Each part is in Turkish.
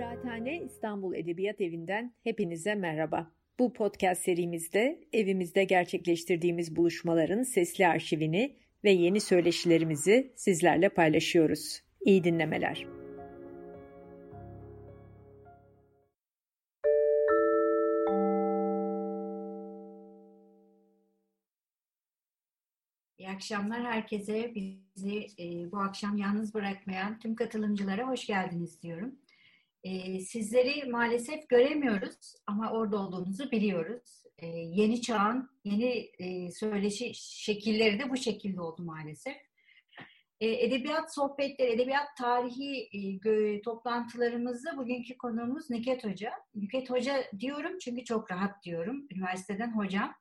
Kıraathane İstanbul Edebiyat Evi'nden hepinize merhaba. Bu podcast serimizde evimizde gerçekleştirdiğimiz buluşmaların sesli arşivini ve yeni söyleşilerimizi sizlerle paylaşıyoruz. İyi dinlemeler. İyi akşamlar herkese. Bizi e, bu akşam yalnız bırakmayan tüm katılımcılara hoş geldiniz diyorum. E, sizleri maalesef göremiyoruz ama orada olduğunuzu biliyoruz. E, yeni çağın yeni e, söyleşi şekilleri de bu şekilde oldu maalesef. Edebiyat sohbetleri, edebiyat tarihi toplantılarımızda bugünkü konuğumuz Nüket Hoca. Nüket Hoca diyorum çünkü çok rahat diyorum. Üniversiteden hocam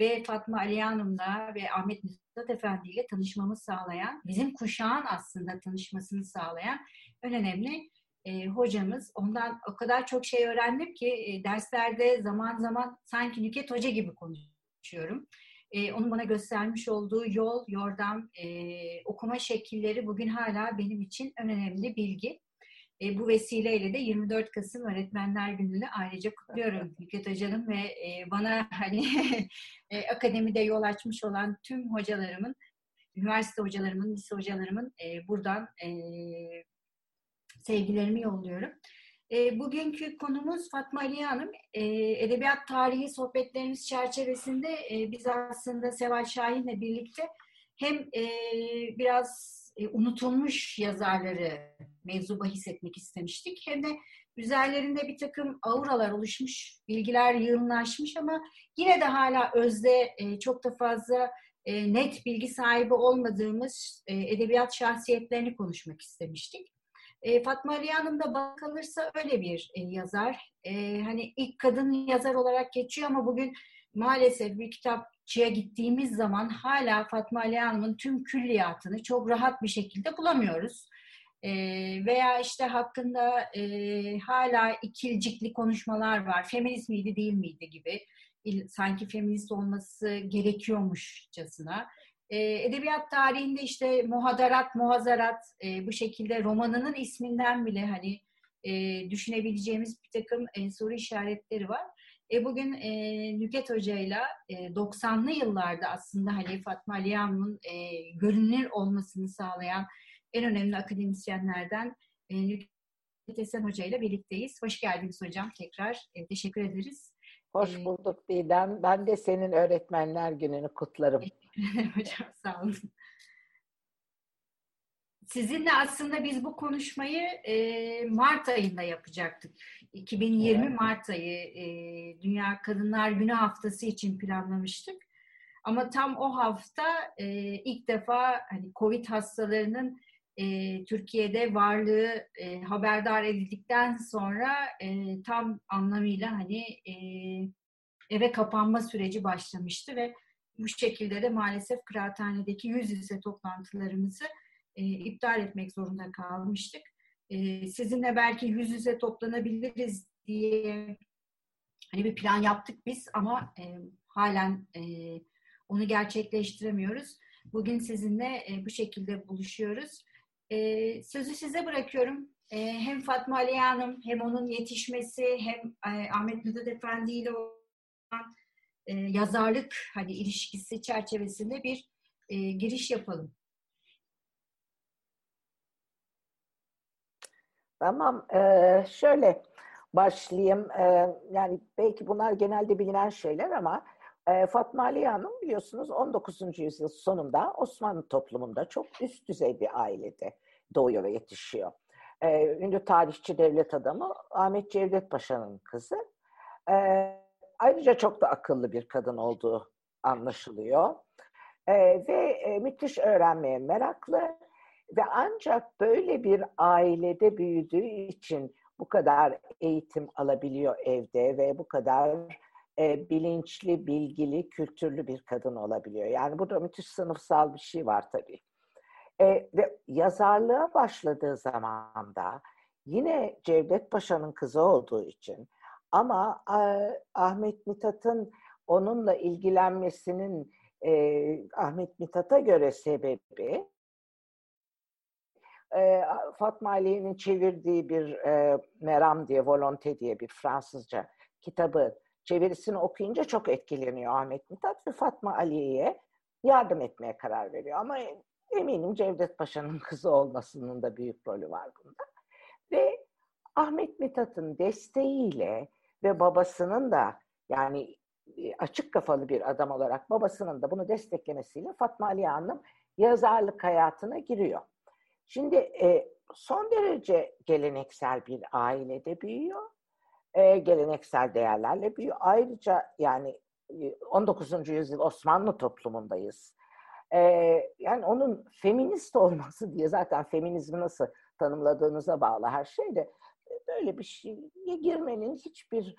ve Fatma Ali Hanım'la ve Ahmet Mithat Efendi ile tanışmamı sağlayan, bizim kuşağın aslında tanışmasını sağlayan en önemli e, hocamız. Ondan o kadar çok şey öğrendim ki e, derslerde zaman zaman sanki Nüket Hoca gibi konuşuyorum. E, onun bana göstermiş olduğu yol, yordam, e, okuma şekilleri bugün hala benim için en önemli bilgi. E, bu vesileyle de 24 Kasım Öğretmenler Günü'nü ayrıca kutluyorum Nükhet Hoca'nın ve e, bana hani e, akademide yol açmış olan tüm hocalarımın, üniversite hocalarımın, lise hocalarımın e, buradan e, sevgilerimi yolluyorum. E, bugünkü konumuz Fatma Aliye Hanım. E, edebiyat tarihi sohbetlerimiz çerçevesinde e, biz aslında Seval Şahin'le birlikte hem e, biraz e, unutulmuş yazarları mevzu bahis etmek istemiştik. Hem de üzerlerinde bir takım auralar oluşmuş, bilgiler yığınlaşmış ama yine de hala özde e, çok da fazla e, net bilgi sahibi olmadığımız e, edebiyat şahsiyetlerini konuşmak istemiştik. E, Fatma Ali da bakılırsa öyle bir e, yazar. E, hani ilk kadın yazar olarak geçiyor ama bugün maalesef bir kitapçıya gittiğimiz zaman hala Fatma Ali Hanım'ın tüm külliyatını çok rahat bir şekilde bulamıyoruz. E, veya işte hakkında e, hala ikilcikli konuşmalar var. Feminist miydi değil miydi gibi. Sanki feminist olması gerekiyormuşçasına. E, edebiyat tarihinde işte muhadarat, muhazarat e, bu şekilde romanının isminden bile hani e, düşünebileceğimiz bir takım e, soru işaretleri var. E, bugün e, Nüket Hoca'yla e, 90'lı yıllarda aslında Halil Fatma Aliyan'ın e, görünür olmasını sağlayan en önemli akademisyenlerden e, Nüket Esen Hoca ile birlikteyiz. Hoş geldiniz hocam tekrar. E, teşekkür ederiz. Hoş bulduk Didem. Ben de senin öğretmenler gününü kutlarım. hocam sağ olun. Sizinle aslında biz bu konuşmayı e, Mart ayında yapacaktık. 2020 evet. Mart ayı e, Dünya Kadınlar Günü haftası için planlamıştık. Ama tam o hafta e, ilk defa hani Covid hastalarının e, Türkiye'de varlığı e, haberdar edildikten sonra e, tam anlamıyla hani e, eve kapanma süreci başlamıştı ve bu şekilde de maalesef kıraathanedeki yüz yüze toplantılarımızı e, iptal etmek zorunda kalmıştık. E, sizinle belki yüz yüze toplanabiliriz diye hani bir plan yaptık biz ama e, halen e, onu gerçekleştiremiyoruz. Bugün sizinle e, bu şekilde buluşuyoruz. E, sözü size bırakıyorum. E, hem Fatma Aliye Hanım hem onun yetişmesi hem e, Ahmet Müddet Efendi ile olan e, yazarlık hani ilişkisi çerçevesinde bir e, giriş yapalım. Tamam, ee, şöyle başlayayım. Ee, yani belki bunlar genelde bilinen şeyler ama e, Fatma Ali Hanım biliyorsunuz 19. yüzyıl sonunda Osmanlı toplumunda çok üst düzey bir ailede doğuyor ve yetişiyor. Ee, ünlü tarihçi devlet adamı Ahmet Cevdet Paşa'nın kızı. Ee, ayrıca çok da akıllı bir kadın olduğu anlaşılıyor. Ee, ve e, müthiş öğrenmeye meraklı ve ancak böyle bir ailede büyüdüğü için bu kadar eğitim alabiliyor evde ve bu kadar e, bilinçli, bilgili, kültürlü bir kadın olabiliyor. Yani burada müthiş sınıfsal bir şey var tabii. E, ve yazarlığa başladığı zaman da yine Cevdet Paşa'nın kızı olduğu için ama e, Ahmet Mithat'ın onunla ilgilenmesinin e, Ahmet Mithat'a göre sebebi e, Fatma Aliye'nin çevirdiği bir e, Meram diye, Volonté diye bir Fransızca kitabı çevirisini okuyunca çok etkileniyor Ahmet Mithat ve Fatma Aliye'ye yardım etmeye karar veriyor. Ama eminim Cevdet Paşa'nın kızı olmasının da büyük rolü var bunda. Ve Ahmet Mithat'ın desteğiyle ve babasının da yani e, açık kafalı bir adam olarak babasının da bunu desteklemesiyle Fatma Aliye Hanım yazarlık hayatına giriyor. Şimdi e, son derece geleneksel bir ailede büyüyor. E, geleneksel değerlerle büyüyor. Ayrıca yani 19. E, yüzyıl Osmanlı toplumundayız. E, yani onun feminist olması diye zaten feminizmi nasıl tanımladığınıza bağlı her şey de e, böyle bir şeye girmenin hiçbir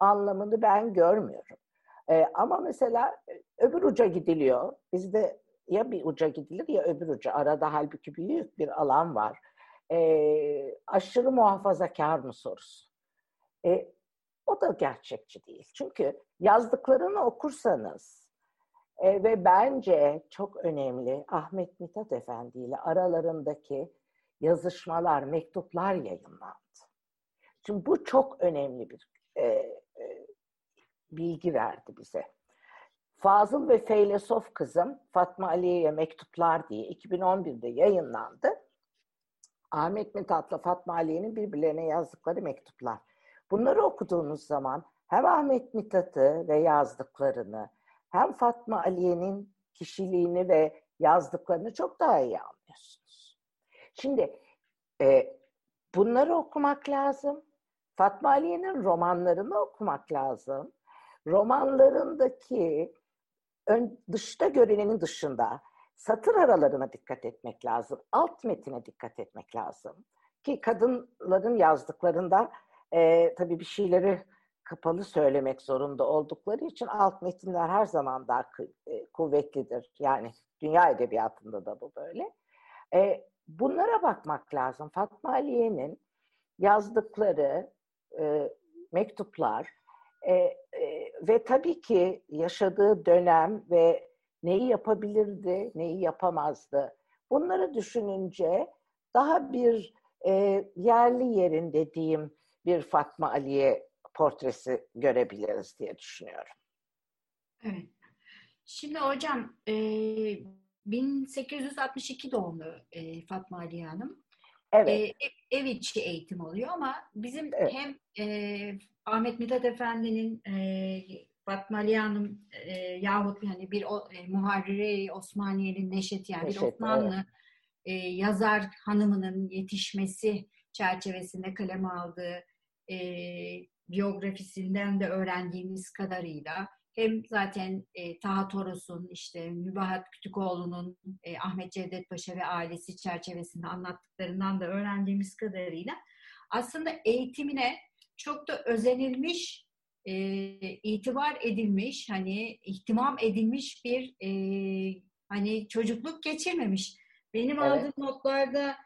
anlamını ben görmüyorum. E, ama mesela öbür uca gidiliyor. Bizde ya bir uca gidilir ya öbür uca. Arada halbuki büyük bir alan var. E, aşırı muhafazakar mı sorusu. E, o da gerçekçi değil. Çünkü yazdıklarını okursanız e, ve bence çok önemli Ahmet Mithat Efendi ile aralarındaki yazışmalar, mektuplar yayınlandı. Şimdi bu çok önemli bir e, e, bilgi verdi bize. Fazıl ve Feylesof Kızım Fatma Aliye'ye Mektuplar diye 2011'de yayınlandı. Ahmet Mithat'la Fatma Aliye'nin birbirlerine yazdıkları mektuplar. Bunları okuduğunuz zaman hem Ahmet Mithat'ı ve yazdıklarını hem Fatma Aliye'nin kişiliğini ve yazdıklarını çok daha iyi anlıyorsunuz. Şimdi e, bunları okumak lazım. Fatma Aliye'nin romanlarını okumak lazım. Romanlarındaki ön, dışta görenenin dışında satır aralarına dikkat etmek lazım. Alt metine dikkat etmek lazım. Ki kadınların yazdıklarında e, tabii bir şeyleri kapalı söylemek zorunda oldukları için alt metinler her zaman daha kuvvetlidir. Yani dünya edebiyatında da bu böyle. E, bunlara bakmak lazım. Fatma Aliye'nin yazdıkları e, mektuplar e, e, ve tabii ki yaşadığı dönem ve neyi yapabilirdi, neyi yapamazdı. Bunları düşününce daha bir e, yerli yerin dediğim bir Fatma Aliye portresi görebiliriz diye düşünüyorum. Evet. Şimdi hocam e, 1862 doğumlu e, Fatma Aliye Hanım. Evet. E, ev, ev içi eğitim oluyor ama bizim evet. hem e, Ahmet Mithat Efendi'nin e, Fatma Ali Hanım e, yahut hani bir o, e, Muharrire Osmaniye'nin Neşet yani Neşet, bir Osmanlı evet. e, yazar hanımının yetişmesi çerçevesinde kaleme aldığı e, biyografisinden de öğrendiğimiz kadarıyla hem zaten e, Taha Toros'un, işte Mübahat Kütükoğlu'nun, e, Ahmet Cevdet Paşa ve ailesi çerçevesinde anlattıklarından da öğrendiğimiz kadarıyla aslında eğitimine çok da özenilmiş, e, itibar edilmiş, hani ihtimam edilmiş bir e, hani çocukluk geçirmemiş. Benim evet. aldığım notlarda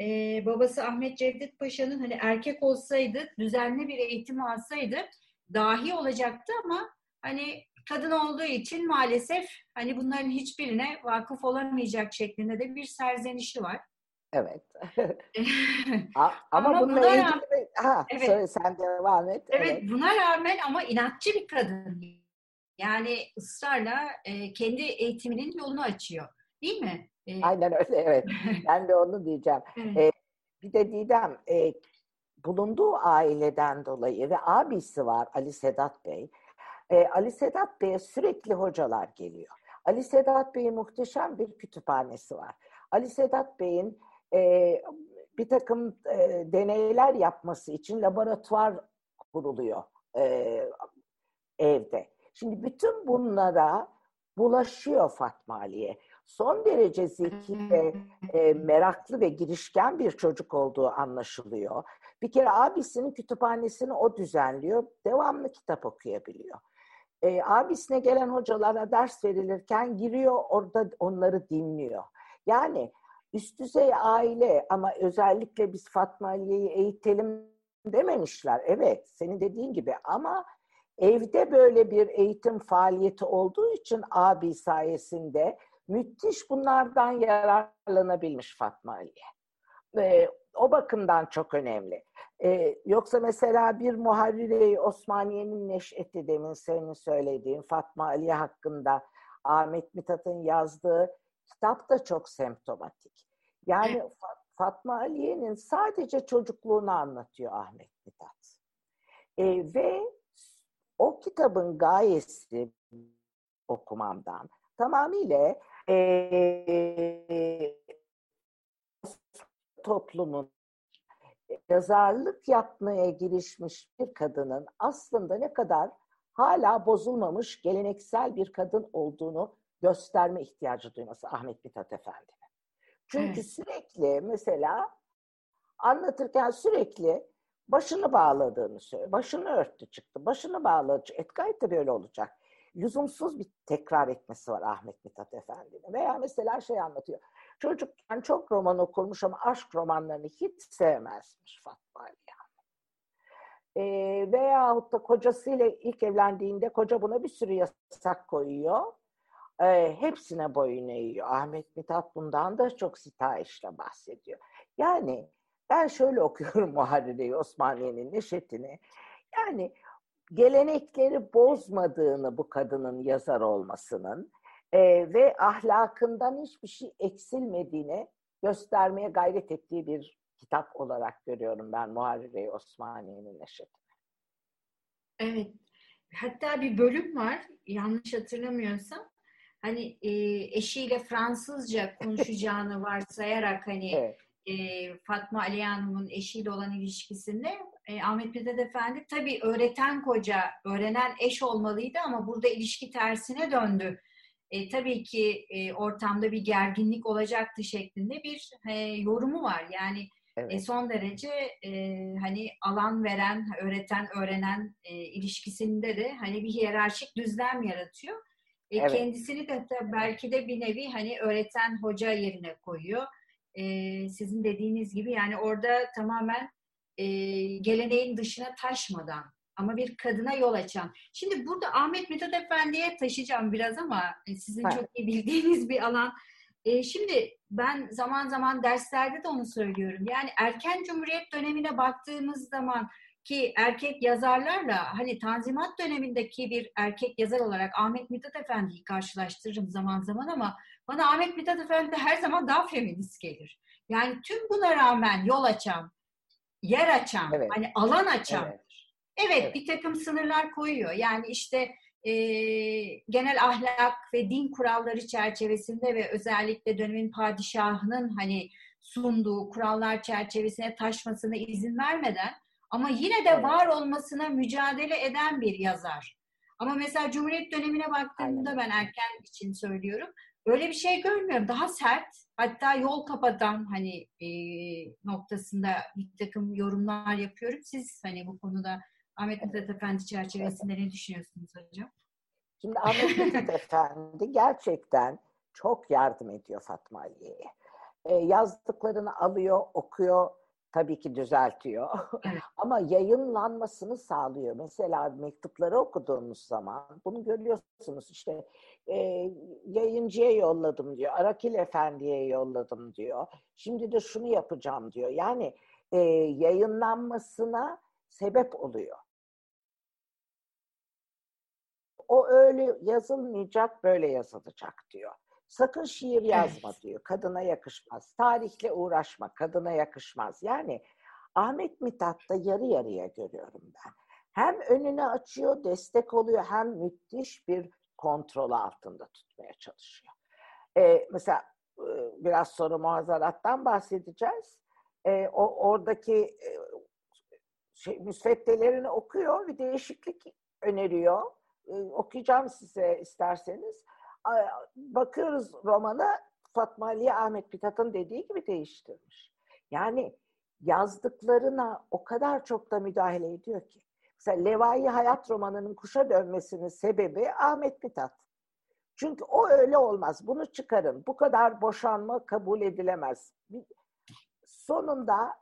e, babası Ahmet Cevdet Paşa'nın hani erkek olsaydı, düzenli bir eğitim alsaydı dahi olacaktı ama hani kadın olduğu için maalesef hani bunların hiçbirine vakıf olamayacak şeklinde de bir serzenişi var. Evet. ama, ama bununla buna ilgili rağmen, ha, evet. söyle sen devam et. Evet, evet, buna rağmen ama inatçı bir kadın. Yani ısrarla e, kendi eğitiminin yolunu açıyor. Değil mi? E, Aynen öyle evet. ben de onu diyeceğim. Evet. E, bir de Didem e, bulunduğu aileden dolayı ve abisi var Ali Sedat Bey. E, Ali Sedat Bey'e sürekli hocalar geliyor. Ali Sedat Bey'in muhteşem bir kütüphanesi var. Ali Sedat Bey'in e, bir takım e, deneyler yapması için laboratuvar kuruluyor e, evde. Şimdi bütün bunlara bulaşıyor Fatma Ali'ye. Son derece zeki ve e, meraklı ve girişken bir çocuk olduğu anlaşılıyor. Bir kere abisinin kütüphanesini o düzenliyor. Devamlı kitap okuyabiliyor. E, abisine gelen hocalara ders verilirken giriyor orada onları dinliyor. Yani üst düzey aile ama özellikle biz Fatma Aliye'yi eğitelim dememişler. Evet senin dediğin gibi ama evde böyle bir eğitim faaliyeti olduğu için abi sayesinde müthiş bunlardan yararlanabilmiş Fatma Aliye. E, o bakımdan çok önemli. E, yoksa mesela bir Muharrire-i Osmaniye'nin neşeti demin senin söylediğin Fatma Ali hakkında Ahmet Mithat'ın yazdığı kitap da çok semptomatik. Yani Fatma Aliye'nin sadece çocukluğunu anlatıyor Ahmet Mithat. E, ve o kitabın gayesi okumamdan tamamıyla e, toplumun yazarlık yapmaya girişmiş bir kadının aslında ne kadar hala bozulmamış geleneksel bir kadın olduğunu gösterme ihtiyacı duyması Ahmet Mithat Efendi'nin. Çünkü evet. sürekli mesela anlatırken sürekli başını bağladığını söylüyor. Başını örttü çıktı. Başını bağladı. Et gayet de böyle olacak. Lüzumsuz bir tekrar etmesi var Ahmet Mithat Efendi'nin. Veya mesela şey anlatıyor. Çocukken çok roman okurmuş ama aşk romanlarını hiç sevmezmiş Fatma Ali e, veyahut da kocasıyla ilk evlendiğinde koca buna bir sürü yasak koyuyor. E, hepsine boyun eğiyor. Ahmet Mithat bundan da çok sitayişle bahsediyor. Yani ben şöyle okuyorum Muharrire Osmaniye'nin neşetini. Yani gelenekleri bozmadığını bu kadının yazar olmasının e, ve ahlakından hiçbir şey eksilmediğini göstermeye gayret ettiği bir kitap olarak görüyorum ben Muharrire Osmaniye'nin neşetini. Evet. Hatta bir bölüm var yanlış hatırlamıyorsam. Hani e, eşiyle Fransızca konuşacağını varsayarak hani evet. e, Fatma Ali Hanım'ın eşiyle olan ilişkisinde e, Ahmet Mithat Efendi tabii öğreten koca, öğrenen eş olmalıydı ama burada ilişki tersine döndü. E, tabii ki e, ortamda bir gerginlik olacaktı şeklinde bir e, yorumu var. Yani Evet. E, son derece e, hani alan veren, öğreten, öğrenen e, ilişkisinde de hani bir hiyerarşik düzlem yaratıyor. E, evet. Kendisini de belki de bir nevi hani öğreten hoca yerine koyuyor. E, sizin dediğiniz gibi yani orada tamamen e, geleneğin dışına taşmadan ama bir kadına yol açan. Şimdi burada Ahmet Mithat Efendi'ye taşıyacağım biraz ama e, sizin evet. çok iyi bildiğiniz bir alan. E, şimdi ben zaman zaman derslerde de onu söylüyorum. Yani erken cumhuriyet dönemine baktığımız zaman ki erkek yazarlarla hani Tanzimat dönemindeki bir erkek yazar olarak Ahmet Mithat Efendi'yi karşılaştırırım zaman zaman ama bana Ahmet Mithat Efendi her zaman daha feminist gelir. Yani tüm buna rağmen yol açan, yer açan, evet. hani alan açan. Evet. Evet, evet, bir takım sınırlar koyuyor. Yani işte e, genel ahlak ve din kuralları çerçevesinde ve özellikle dönemin padişahının hani sunduğu kurallar çerçevesine taşmasına izin vermeden ama yine de var olmasına mücadele eden bir yazar. Ama mesela Cumhuriyet dönemine baktığımda ben erken için söylüyorum. Öyle bir şey görmüyorum. Daha sert, hatta yol kapatan hani e, noktasında bir takım yorumlar yapıyorum. Siz hani bu konuda Ahmet Mithat Efendi çerçevesinde ne düşünüyorsunuz hocam? Şimdi Ahmet Mithat Efendi gerçekten çok yardım ediyor Fatma Aliye'ye. E, yazdıklarını alıyor, okuyor, tabii ki düzeltiyor. Ama yayınlanmasını sağlıyor. Mesela mektupları okuduğumuz zaman bunu görüyorsunuz işte e, yayıncıya yolladım diyor, Arakil Efendi'ye yolladım diyor. Şimdi de şunu yapacağım diyor. Yani e, yayınlanmasına sebep oluyor. O öyle yazılmayacak, böyle yazılacak diyor. Sakın şiir yazma evet. diyor. Kadına yakışmaz. Tarihle uğraşma. Kadına yakışmaz. Yani Ahmet Mithat'ta yarı yarıya görüyorum ben. Hem önünü açıyor, destek oluyor hem müthiş bir kontrol altında tutmaya çalışıyor. Ee, mesela biraz sonra muhazarattan bahsedeceğiz. Ee, o oradaki e, şey, müsveddelerini okuyor, bir değişiklik öneriyor. Ee, okuyacağım size isterseniz. Bakıyoruz romana Fatma Ali Ahmet Mithat'ın dediği gibi değiştirmiş. Yani yazdıklarına o kadar çok da müdahale ediyor ki. Mesela Levai Hayat romanının kuşa dönmesinin sebebi Ahmet Mithat. Çünkü o öyle olmaz. Bunu çıkarın. Bu kadar boşanma kabul edilemez. Sonunda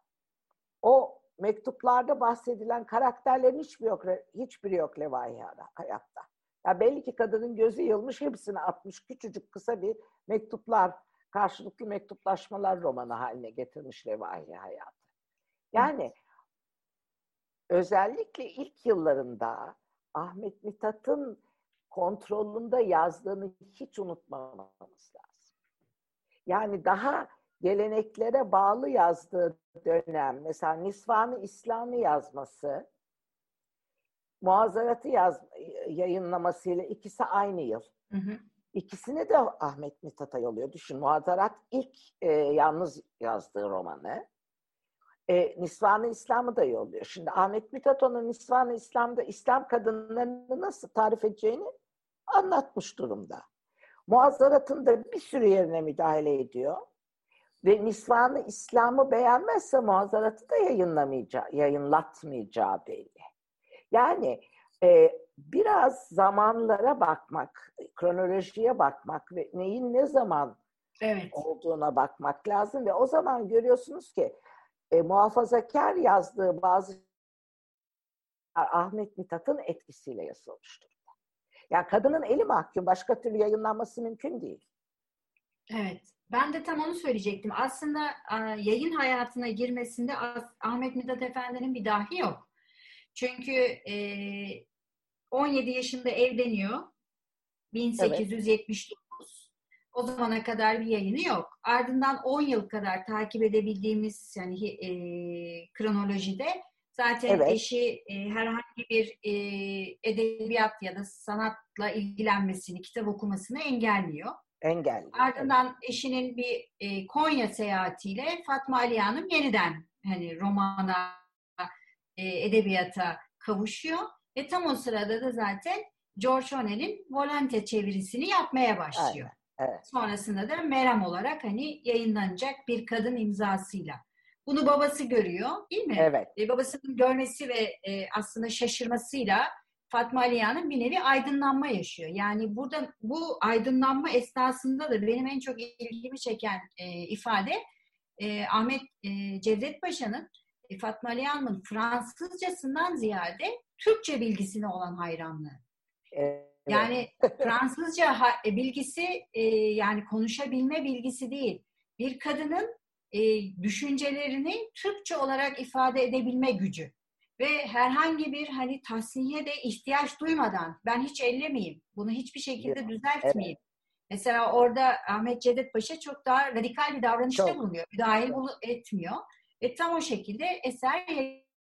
o mektuplarda bahsedilen karakterlerin hiçbiri yok, hiçbiri yok Levai Hayatta. Ya belli ki kadının gözü yılmış, hepsini atmış. Küçücük kısa bir mektuplar, karşılıklı mektuplaşmalar romanı haline getirmiş Revahi hayatı. Yani özellikle ilk yıllarında Ahmet Mithat'ın kontrolünde yazdığını hiç unutmamamız lazım. Yani daha geleneklere bağlı yazdığı dönem, mesela Nisvanı İslam'ı yazması, Muazzarat'ı yaz, yayınlamasıyla ikisi aynı yıl. Hı hı. İkisini de Ahmet Mithat'a yolluyor. Düşün Muazzarat ilk e, yalnız yazdığı romanı. E, Nisvan-ı İslam'ı da yolluyor. Şimdi Ahmet Mithat onun Nisvan-ı İslam'da İslam kadınlarını nasıl tarif edeceğini anlatmış durumda. Muazzarat'ın da bir sürü yerine müdahale ediyor. Ve Nisvan-ı İslam'ı beğenmezse Muazzarat'ı da yayınlamayacağı, yayınlatmayacağı belli. Yani e, biraz zamanlara bakmak, kronolojiye bakmak ve neyin ne zaman evet. olduğuna bakmak lazım. Ve o zaman görüyorsunuz ki e, muhafazakar yazdığı bazı Ahmet Mithat'ın etkisiyle yazılmış durumda. Yani kadının eli mahkum, başka türlü yayınlanması mümkün değil. Evet. Ben de tam onu söyleyecektim. Aslında yayın hayatına girmesinde Ahmet Mithat Efendi'nin bir dahi yok. Çünkü e, 17 yaşında evleniyor. 1879. Evet. O zamana kadar bir yayını yok. Ardından 10 yıl kadar takip edebildiğimiz yani e, kronolojide zaten evet. eşi e, herhangi bir e, edebiyat ya da sanatla ilgilenmesini, kitap okumasını engelliyor. Engelliyor. Ardından evet. eşinin bir e, Konya seyahatiyle Fatma Ali Hanım yeniden hani romana, e, edebiyata kavuşuyor. Ve tam o sırada da zaten George Orwell'in Volante çevirisini yapmaya başlıyor. Aynen. Evet. Sonrasında da Meram olarak hani yayınlanacak bir kadın imzasıyla. Bunu babası görüyor değil mi? Evet. E, babasının görmesi ve e, aslında şaşırmasıyla Fatma Aliya'nın bir nevi aydınlanma yaşıyor. Yani burada bu aydınlanma esnasında da benim en çok ilgimi çeken e, ifade e, Ahmet e, Cevdet Paşa'nın e, Fatma Aliya'nın Fransızcasından ziyade Türkçe bilgisine olan hayranlığı. Evet. Yani Fransızca e, bilgisi e, yani konuşabilme bilgisi değil. Bir kadının e, düşüncelerini Türkçe olarak ifade edebilme gücü. Ve herhangi bir hani tahsiniye de ihtiyaç duymadan ben hiç ellemeyeyim, bunu hiçbir şekilde düzeltmeyeyim. Evet. Mesela orada Ahmet Cevdet Paşa çok daha radikal bir davranışta çok. bulunuyor. Müdahil etmiyor. Ve tam o şekilde eser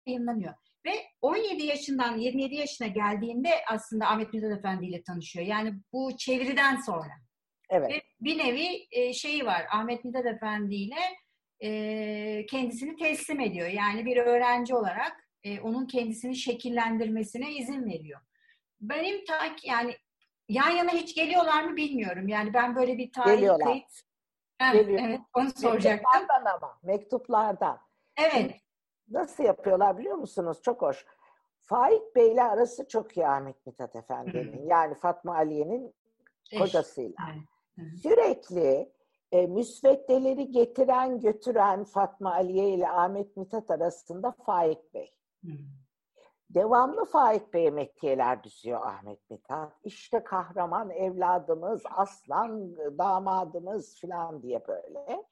yayınlanıyor. Ve 17 yaşından 27 yaşına geldiğinde aslında Ahmet Mithat Efendi ile tanışıyor. Yani bu çeviriden sonra. Evet. Ve bir nevi e, şeyi var. Ahmet Mithat Efendi ile e, kendisini teslim ediyor. Yani bir öğrenci olarak e, onun kendisini şekillendirmesine izin veriyor. Benim ta yani yan yana hiç geliyorlar mı bilmiyorum. Yani ben böyle bir tarih kayıt Evet, Geliyor. evet onu soracaktım. Mektuplardan ama, mektuplardan. Evet. Nasıl yapıyorlar biliyor musunuz? Çok hoş. Faik Bey'le arası çok iyi Ahmet Mithat Efendi'nin. Yani Fatma Aliye'nin kocasıyla. Sürekli e, müsveddeleri getiren götüren Fatma Aliye ile Ahmet Mithat arasında Faik Bey. Hı. Devamlı Faik Bey'e metiyeler düzüyor Ahmet Mithat. İşte kahraman evladımız, aslan damadımız falan diye böyle.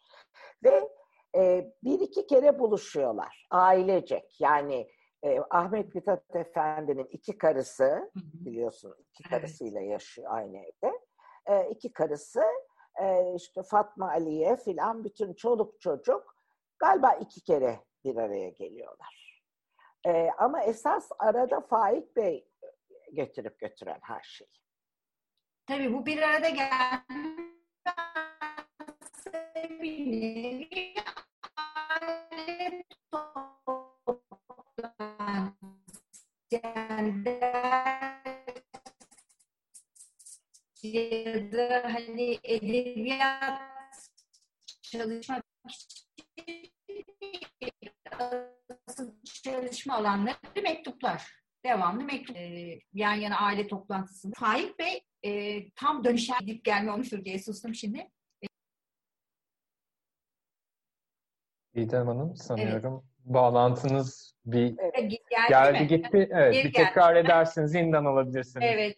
Ve e, bir iki kere buluşuyorlar ailecek. Yani e, Ahmet Mithat Efendi'nin iki karısı biliyorsun iki karısıyla yaşıyor aynı evde. E, iki karısı e, işte Fatma Aliye filan bütün çoluk çocuk galiba iki kere bir araya geliyorlar. E, ama esas arada Faik Bey getirip götüren her şey. Tabii bu bir arada gelmez yani ya da hani edebiyat çalışmak çalışma alanları mektuplar. Devamlı mektup. E, yan yana aile toplantısında. Faik Bey e, tam dönüşen gidip gelme olmuştur diye sustum şimdi. İdem Hanım sanıyorum evet. bağlantınız bir evet, geldi, geldi gitti. Evet, Geri bir geldi. tekrar edersiniz yeniden alabilirsiniz. Evet.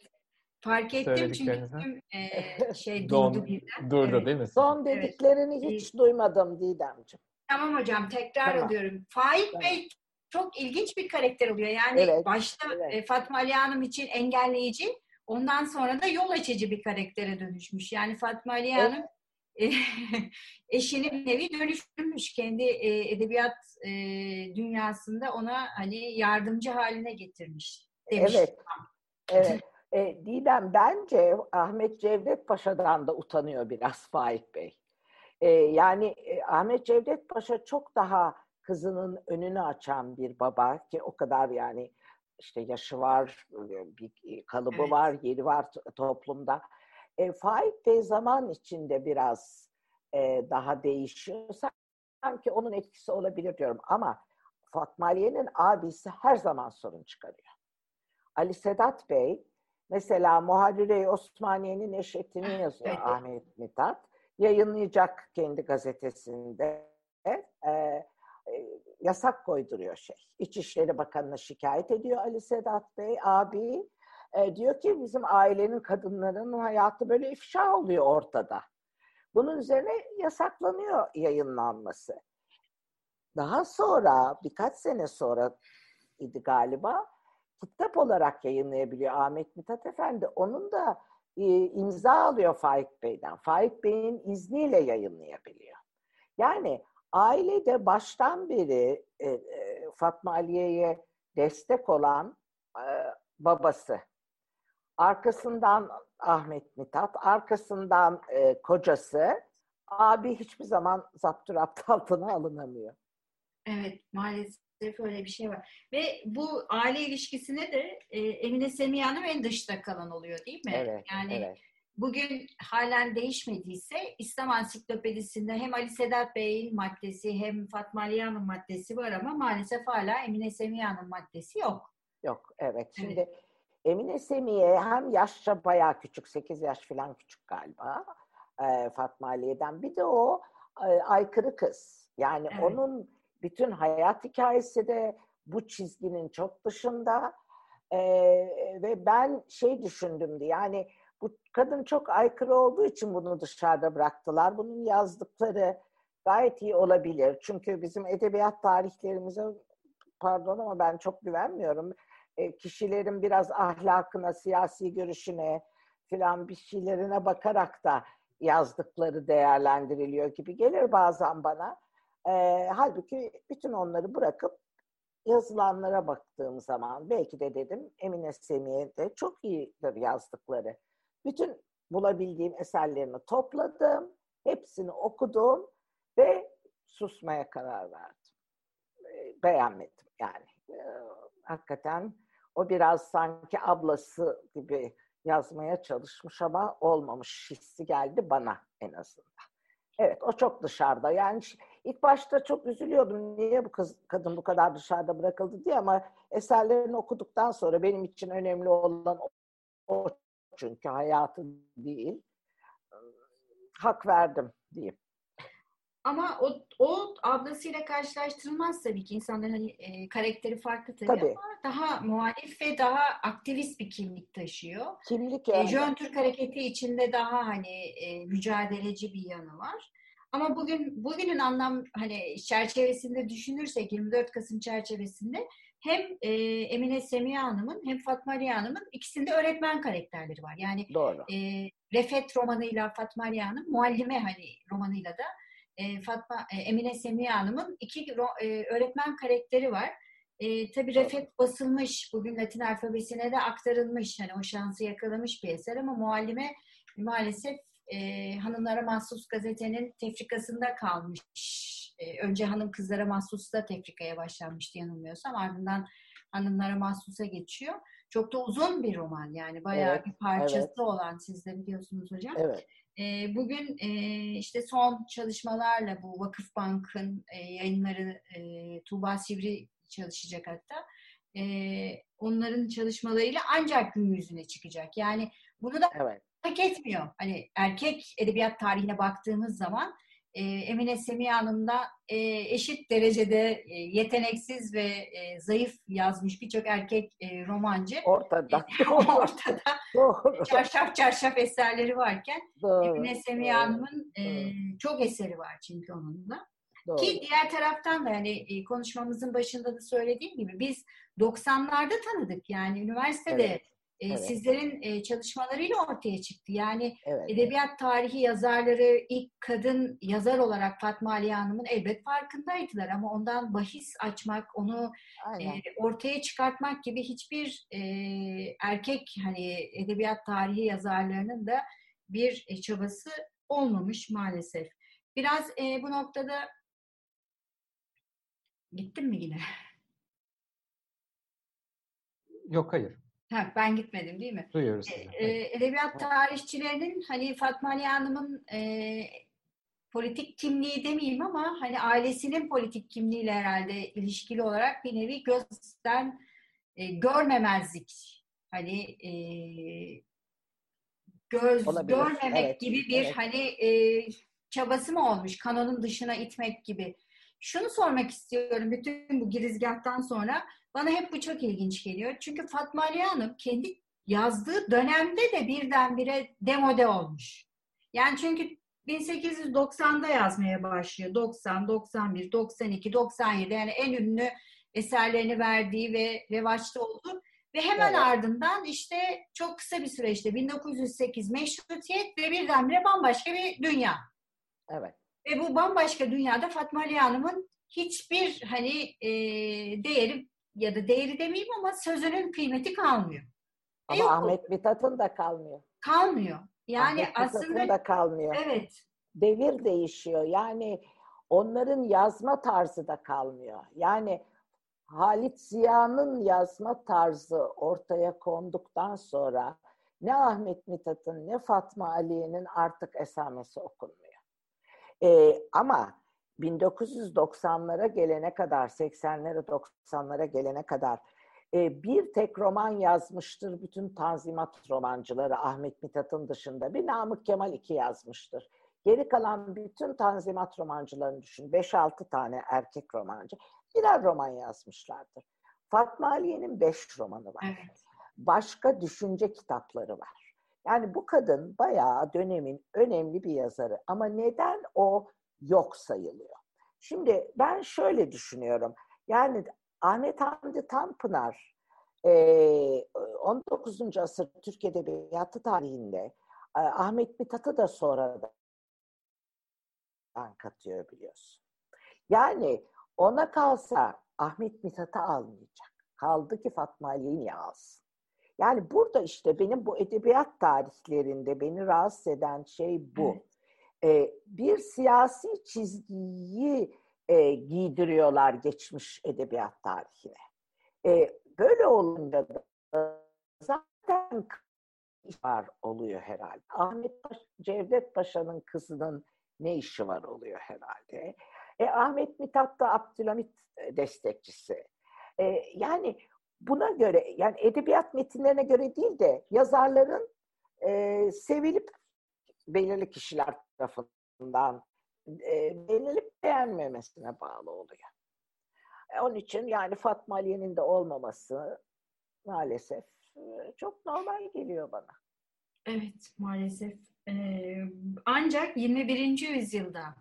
Fark ettim çünkü tüm e, şey Don, durdu birden. Durdu evet. değil mi? Son dediklerini evet. hiç duymadım Didemciğim. Tamam hocam tekrar tamam. ediyorum. Faik tamam. Bey çok ilginç bir karakter oluyor. Yani evet. başta evet. E, Fatma Ali Hanım için engelleyici, ondan sonra da yol açıcı bir karaktere dönüşmüş. Yani Fatma Ali Hanım evet. eşini bir nevi dönüştürmüş kendi e, edebiyat e, dünyasında ona hani yardımcı haline getirmiş. Demiş. Evet. Evet. E, Didem bence Ahmet Cevdet Paşa'dan da utanıyor biraz Faik Bey. E, yani e, Ahmet Cevdet Paşa çok daha kızının önünü açan bir baba ki o kadar yani işte yaşı var, bir kalıbı evet. var, yeri var toplumda. E, Faik Bey zaman içinde biraz e, daha değişiyor. Sanki onun etkisi olabilir diyorum ama Fatma Aliye'nin abisi her zaman sorun çıkarıyor. Ali Sedat Bey mesela Muharrire Osmaniye'nin eşitini yazıyor evet. Ahmet Mithat. Yayınlayacak kendi gazetesinde. E, yasak koyduruyor şey. İçişleri Bakanı'na şikayet ediyor Ali Sedat Bey, abi. E, diyor ki bizim ailenin kadınların hayatı böyle ifşa oluyor ortada. Bunun üzerine yasaklanıyor yayınlanması. Daha sonra birkaç sene sonra idi galiba kitap olarak yayınlayabiliyor Ahmet Mithat Efendi. Onun da e, imza alıyor Faik Bey'den. Faik Bey'in izniyle yayınlayabiliyor. Yani ailede baştan beri e, e, Fatma Aliye'ye destek olan e, babası, arkasından Ahmet Mithat, arkasından e, kocası, abi hiçbir zaman zapturapt altına alınamıyor. Evet, maalesef öyle bir şey var. Ve bu aile ilişkisine de e, Emine Semiye Hanım en dışta kalan oluyor değil mi? Evet, yani evet bugün halen değişmediyse İslam Ansiklopedisi'nde hem Ali Sedat Bey'in maddesi hem Fatma Aliyan'ın maddesi var ama maalesef hala Emine Semiha'nın maddesi yok. Yok, evet. Şimdi evet. Emine Semiye hem yaşça bayağı küçük, 8 yaş falan küçük galiba e, Fatma Aliye'den. Bir de o e, aykırı kız. Yani evet. onun bütün hayat hikayesi de bu çizginin çok dışında. E, ve ben şey düşündüm diye yani bu kadın çok aykırı olduğu için bunu dışarıda bıraktılar. Bunun yazdıkları gayet iyi olabilir. Çünkü bizim edebiyat tarihlerimize pardon ama ben çok güvenmiyorum. E, kişilerin biraz ahlakına, siyasi görüşüne filan bir şeylerine bakarak da yazdıkları değerlendiriliyor gibi gelir bazen bana. E, halbuki bütün onları bırakıp yazılanlara baktığım zaman belki de dedim Emine Semiye'de çok iyidir yazdıkları. Bütün bulabildiğim eserlerini topladım. Hepsini okudum ve susmaya karar verdim. Beğenmedim yani. Hakikaten o biraz sanki ablası gibi yazmaya çalışmış ama olmamış hissi geldi bana en azından. Evet o çok dışarıda. Yani ilk başta çok üzülüyordum niye bu kız, kadın bu kadar dışarıda bırakıldı diye ama eserlerini okuduktan sonra benim için önemli olan o çünkü hayatı değil. Hak verdim diyeyim. Ama o, o ablasıyla karşılaştırılmaz tabii ki. insanların hani, e, karakteri farklı tabii, tabii ama daha muhalif ve daha aktivist bir kimlik taşıyor. Kimlik yani. E, Jön Türk hareketi içinde daha hani e, mücadeleci bir yanı var. Ama bugün bugünün anlam hani çerçevesinde düşünürsek 24 Kasım çerçevesinde hem e, Emine Semiye Hanım'ın hem Fatma Aliye Hanım'ın ikisinde öğretmen karakterleri var. Yani Doğru. E, Refet romanıyla Fatma Aliye Hanım, Muallime hani romanıyla da e, Fatma e, Emine Semiye Hanım'ın iki e, öğretmen karakteri var. E, tabii Refet basılmış, bugün Latin alfabesine de aktarılmış. Hani o şansı yakalamış bir eser ama Muallime maalesef e, hanımlara mahsus gazetenin tefrikasında kalmış önce hanım kızlara mahsus da tefrikaya başlanmıştı yanılmıyorsam ardından hanımlara mahsusa geçiyor. Çok da uzun bir roman yani bayağı evet, bir parçası evet. olan siz de biliyorsunuz hocam. Evet. E, bugün e, işte son çalışmalarla bu Vakıf Bank'ın e, yayınları e, Tuğba Sivri çalışacak hatta. E, onların çalışmalarıyla ancak gün yüzüne çıkacak. Yani bunu da evet. hak etmiyor. Hani erkek edebiyat tarihine baktığımız zaman e, Emine Semiha Hanım da e, eşit derecede e, yeteneksiz ve e, zayıf yazmış birçok erkek e, romancı. Ortada. Ortada. Doğru. Çarşaf çarşaf eserleri varken Doğru. Emine Semiha Hanım'ın e, çok eseri var çünkü onun da. Doğru. Ki diğer taraftan da yani e, konuşmamızın başında da söylediğim gibi biz 90'larda tanıdık yani üniversitede evet. E, evet. sizlerin e, çalışmalarıyla ortaya çıktı. Yani evet. edebiyat tarihi yazarları ilk kadın yazar olarak Fatma Ali Hanım'ın elbet farkındaydılar ama ondan bahis açmak, onu e, ortaya çıkartmak gibi hiçbir e, erkek hani edebiyat tarihi yazarlarının da bir çabası olmamış maalesef. Biraz bu noktada gittim mi yine? Yok hayır. Ha, ben gitmedim değil mi? Duyuyoruz sizi. E, edebiyat tarihçilerinin hani Fatma Ali Hanım'ın e, politik kimliği demeyeyim ama hani ailesinin politik kimliğiyle herhalde ilişkili olarak bir nevi gözden e, görmemezlik hani e, göz Olabilir. görmemek evet. gibi bir evet. hani e, çabası mı olmuş kanonun dışına itmek gibi. Şunu sormak istiyorum bütün bu girizgahtan sonra bana hep bu çok ilginç geliyor. Çünkü Fatma Ali Hanım kendi yazdığı dönemde de birdenbire demode olmuş. Yani çünkü 1890'da yazmaya başlıyor. 90, 91, 92, 97 yani en ünlü eserlerini verdiği ve revaçta oldu. Ve hemen evet. ardından işte çok kısa bir süreçte 1908 meşrutiyet ve birdenbire bambaşka bir dünya. Evet. Ve bu bambaşka dünyada Fatma Ali Hanım'ın hiçbir hani e, değeri ya da değeri demeyeyim ama sözünün kıymeti kalmıyor. Ama Yok. Ahmet Mithat'ın da kalmıyor. Kalmıyor. Yani Ahmet aslında da kalmıyor. Evet. Devir değişiyor. Yani onların yazma tarzı da kalmıyor. Yani Halit Ziya'nın yazma tarzı ortaya konduktan sonra ne Ahmet Mithat'ın ne Fatma Ali'nin artık esamesi okunmuyor. Ee, ama 1990'lara gelene kadar, 80'lere 90'lara gelene kadar e, bir tek roman yazmıştır bütün Tanzimat romancıları Ahmet Mithat'ın dışında. Bir Namık Kemal iki yazmıştır. Geri kalan bütün Tanzimat romancılarını düşün. 5-6 tane erkek romancı birer roman yazmışlardır. Fatma Aliye'nin beş romanı var. Evet. Başka düşünce kitapları var. Yani bu kadın bayağı dönemin önemli bir yazarı. Ama neden o yok sayılıyor. Şimdi ben şöyle düşünüyorum. Yani Ahmet Hamdi Tanpınar 19. asır Türk Edebiyatı tarihinde Ahmet Mithat'ı da sonradan katıyor biliyorsun. Yani ona kalsa Ahmet Mithat'ı almayacak. Kaldı ki Fatma Ali'yi niye alsın? Yani burada işte benim bu edebiyat tarihlerinde beni rahatsız eden şey bu. Evet e, bir siyasi çizgiyi e, giydiriyorlar geçmiş edebiyat tarihine. E, böyle olunca da zaten var oluyor herhalde. Ahmet Paşa, Cevdet Paşa'nın kızının ne işi var oluyor herhalde. E, Ahmet Mithat da Abdülhamit destekçisi. E, yani buna göre yani edebiyat metinlerine göre değil de yazarların e, sevilip belirli kişiler tarafından e, beğenilip beğenmemesine bağlı oluyor. E, onun için yani Fatma Aliye'nin de olmaması maalesef çok normal geliyor bana. Evet maalesef. Ee, ancak 21. yüzyılda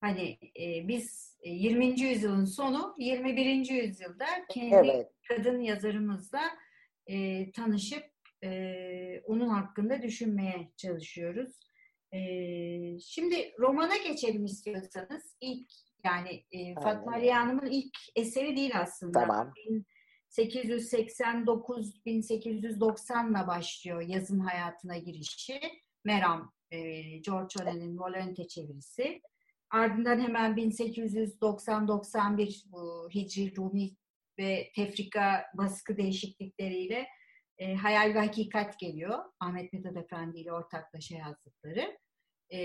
hani e, biz 20. E, yüzyılın sonu 21. yüzyılda kendi evet. kadın yazarımızla e, tanışıp e, onun hakkında düşünmeye çalışıyoruz. Ee, şimdi romana geçelim istiyorsanız. İlk yani e, Fatma Ali Hanım'ın ilk eseri değil aslında. Tamam. 1889-1890'la başlıyor yazın hayatına girişi. Meram, e, George Orwell'in Volante çevirisi. Ardından hemen 1890-91 bu Hicri Rumi ve Tefrika baskı değişiklikleriyle e, Hayal ve Hakikat geliyor. Ahmet Mithat Efendi ile ortaklaşa yazdıkları. E,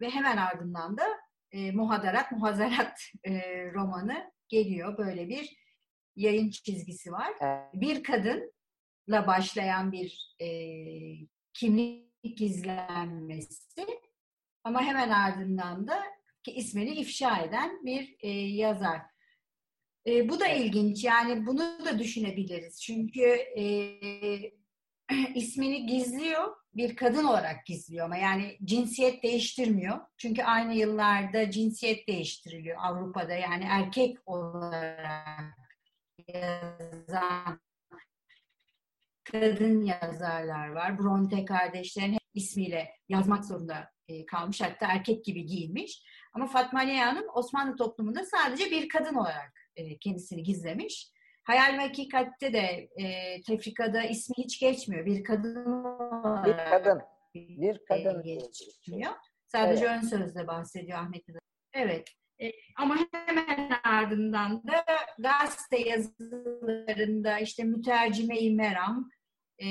ve hemen ardından da e, Muhadarat, Muhazarat e, romanı geliyor. Böyle bir yayın çizgisi var. Bir kadınla başlayan bir e, kimlik gizlenmesi Ama hemen ardından da ki ismini ifşa eden bir e, yazar. E, bu da ilginç. Yani bunu da düşünebiliriz. Çünkü e, ismini gizliyor, bir kadın olarak gizliyor ama yani cinsiyet değiştirmiyor. Çünkü aynı yıllarda cinsiyet değiştiriliyor Avrupa'da. Yani erkek olarak yazan kadın yazarlar var. Bronte kardeşlerin ismiyle yazmak zorunda e, kalmış. Hatta erkek gibi giyinmiş. Ama Fatma Aliye Hanım Osmanlı toplumunda sadece bir kadın olarak e, kendisini gizlemiş. Hayal ve Hakikat'te de e, tefrikada ismi hiç geçmiyor. Bir kadın bir kadın. Bir kadın geçmiyor. Sadece evet. ön sözde bahsediyor Ahmet Evet. E, ama hemen ardından da gazete yazılarında işte mütercime-i meram e,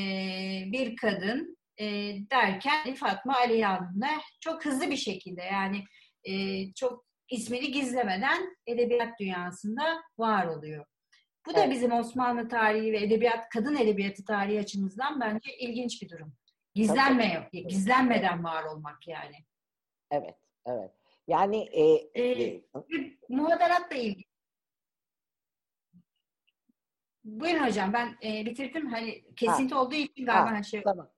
bir kadın e, derken Fatma Ali Hanım'la çok hızlı bir şekilde yani e, çok ismini gizlemeden edebiyat dünyasında var oluyor. Bu da evet. bizim Osmanlı tarihi ve edebiyat, kadın edebiyatı tarihi açımızdan bence ilginç bir durum. Gizlenme, Tabii. gizlenmeden var olmak yani. Evet, evet. Yani e, e, e, muhadaratla ilgili. Buyurun hocam ben e, bitirdim. Hani kesinti ha. olduğu için galiba ha, şey. Tamam.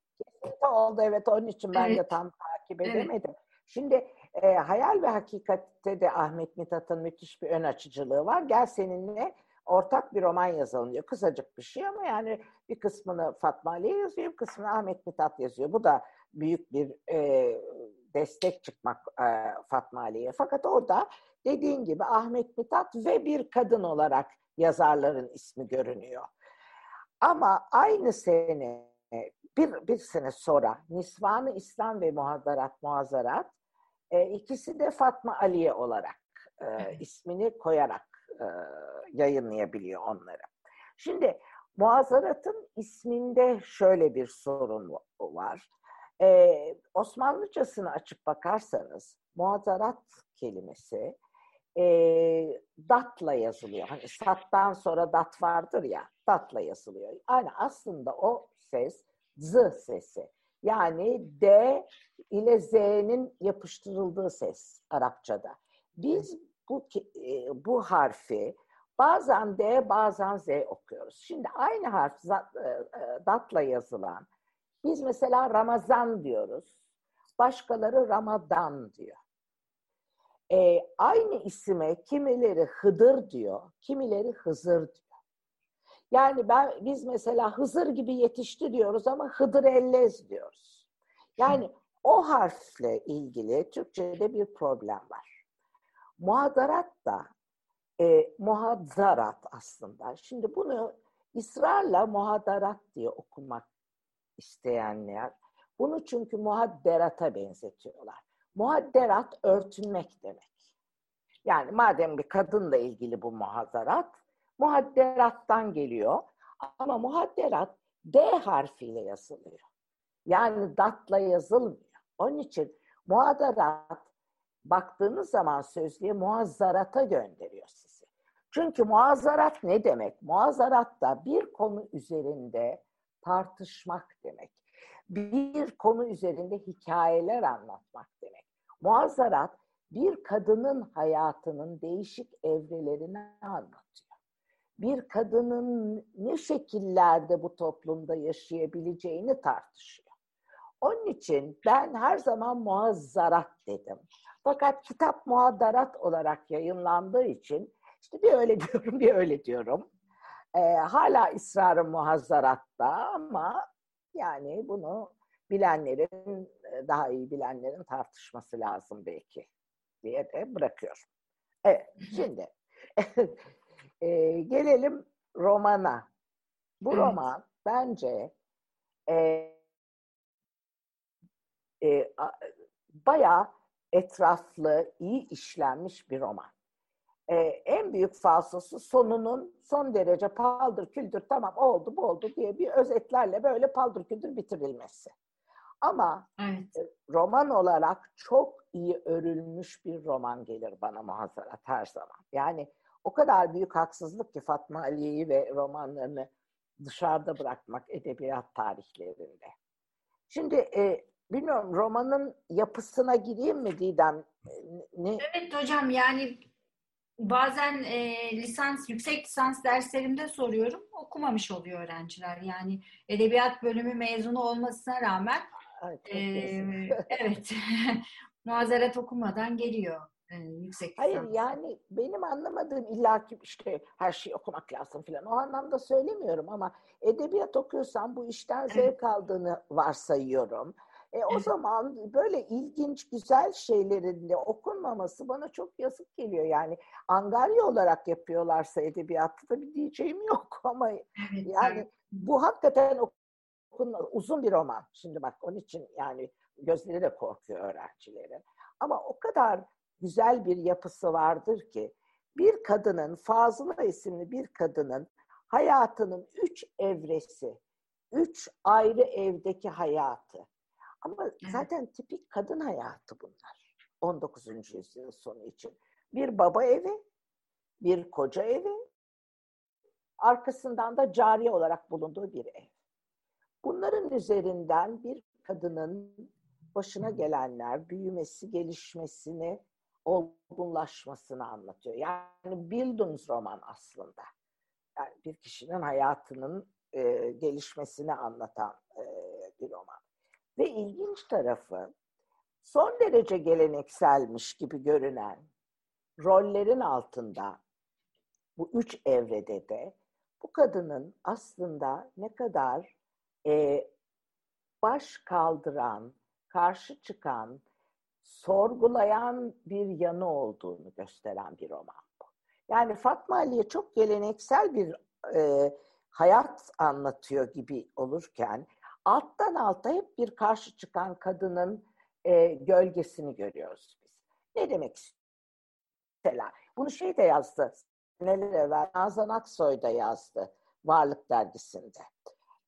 Kesinti oldu evet onun için ben evet. de tam takip edemedim. Evet. Şimdi e, hayal ve hakikatte de Ahmet Mithat'ın müthiş bir ön açıcılığı var. Gel seninle ortak bir roman yazalım diyor. Kısacık bir şey ama yani bir kısmını Fatma Ali yazıyor, bir kısmını Ahmet Mithat yazıyor. Bu da büyük bir e, destek çıkmak e, Fatma Ali'ye. Fakat orada dediğin gibi Ahmet Mithat ve bir kadın olarak yazarların ismi görünüyor. Ama aynı sene, bir, bir sene sonra Nisvanı İslam ve Muhadarat Muazarat e, ikisi de Fatma Aliye olarak e, ismini koyarak e, yayınlayabiliyor onları. Şimdi muazaratın isminde şöyle bir sorun var. Ee, Osmanlıcasını açıp bakarsanız muazarat kelimesi e, datla yazılıyor. Hani sattan sonra dat vardır ya, datla yazılıyor. Yani aslında o ses z sesi. Yani D ile Z'nin yapıştırıldığı ses Arapçada. Biz bu e, bu harfi bazen D bazen Z okuyoruz. Şimdi aynı harf e, e, datla yazılan biz mesela Ramazan diyoruz. Başkaları Ramadan diyor. E, aynı isime kimileri Hıdır diyor, kimileri Hızır diyor. Yani ben biz mesela Hızır gibi yetişti diyoruz ama Hıdır Ellez diyoruz. Yani o harfle ilgili Türkçe'de bir problem var. Muhadarat da e, muhadzarat aslında. Şimdi bunu ısrarla muhadarat diye okumak isteyenler bunu çünkü muhadderata benzetiyorlar. Muhadderat örtünmek demek. Yani madem bir kadınla ilgili bu muhadarat, muhadderattan geliyor. Ama muhadderat D harfiyle yazılıyor. Yani datla yazılmıyor. Onun için muhadarat baktığınız zaman sözlüğe muazzarata gönderiyor sizi. Çünkü muazzarat ne demek? Muazzarat da bir konu üzerinde tartışmak demek. Bir konu üzerinde hikayeler anlatmak demek. Muazzarat bir kadının hayatının değişik evrelerini anlatıyor. Bir kadının ne şekillerde bu toplumda yaşayabileceğini tartışıyor. Onun için ben her zaman muazzarat dedim. Fakat kitap muaddarat olarak yayınlandığı için işte bir öyle diyorum bir öyle diyorum. Ee, hala ısrarım muhazzaratta ama yani bunu bilenlerin, daha iyi bilenlerin tartışması lazım belki diye de bırakıyorum. Evet, şimdi e, gelelim romana. Bu roman bence e, e, bayağı etraflı, iyi işlenmiş bir roman. Ee, en büyük falsosu sonunun son derece paldır küldür tamam oldu bu oldu diye bir özetlerle böyle paldır küldür bitirilmesi. Ama evet. E, roman olarak çok iyi örülmüş bir roman gelir bana muhazzarat her zaman. Yani o kadar büyük haksızlık ki Fatma Aliye'yi ve romanlarını dışarıda bırakmak edebiyat tarihlerinde. Şimdi e, bilmiyorum romanın yapısına gireyim mi Didem? Ne? Evet hocam yani bazen e, lisans, yüksek lisans derslerimde soruyorum. Okumamış oluyor öğrenciler. Yani edebiyat bölümü mezunu olmasına rağmen Ay, e, evet muazzeret okumadan geliyor e, yüksek lisans. Hayır yani benim anlamadığım illaki işte her şeyi okumak lazım falan. O anlamda söylemiyorum ama edebiyat okuyorsan bu işten zevk aldığını varsayıyorum. E, o zaman böyle ilginç, güzel şeylerin de okunmaması bana çok yazık geliyor. Yani angarya olarak yapıyorlarsa edebiyatta da bir diyeceğim yok ama yani bu hakikaten okun, uzun bir roman. Şimdi bak onun için yani gözleri de korkuyor öğrencilerin. Ama o kadar güzel bir yapısı vardır ki bir kadının, Fazıla isimli bir kadının hayatının üç evresi, üç ayrı evdeki hayatı ama zaten tipik kadın hayatı bunlar. 19. yüzyıl sonu için. Bir baba evi, bir koca evi, arkasından da cariye olarak bulunduğu bir ev. Bunların üzerinden bir kadının başına gelenler, büyümesi, gelişmesini, olgunlaşmasını anlatıyor. Yani Bildungsroman aslında. Yani bir kişinin hayatının e, gelişmesini anlatan e, bir roman. Ve ilginç tarafı son derece gelenekselmiş gibi görünen rollerin altında bu üç evrede de bu kadının aslında ne kadar e, baş kaldıran, karşı çıkan, sorgulayan bir yanı olduğunu gösteren bir roman bu. Yani Fatma Ali'ye çok geleneksel bir e, hayat anlatıyor gibi olurken alttan alta hep bir karşı çıkan kadının e, gölgesini görüyoruz biz. Ne demek Mesela bunu şey de yazdı. Neler evvel Nazan Aksoy da yazdı Varlık Dergisi'nde.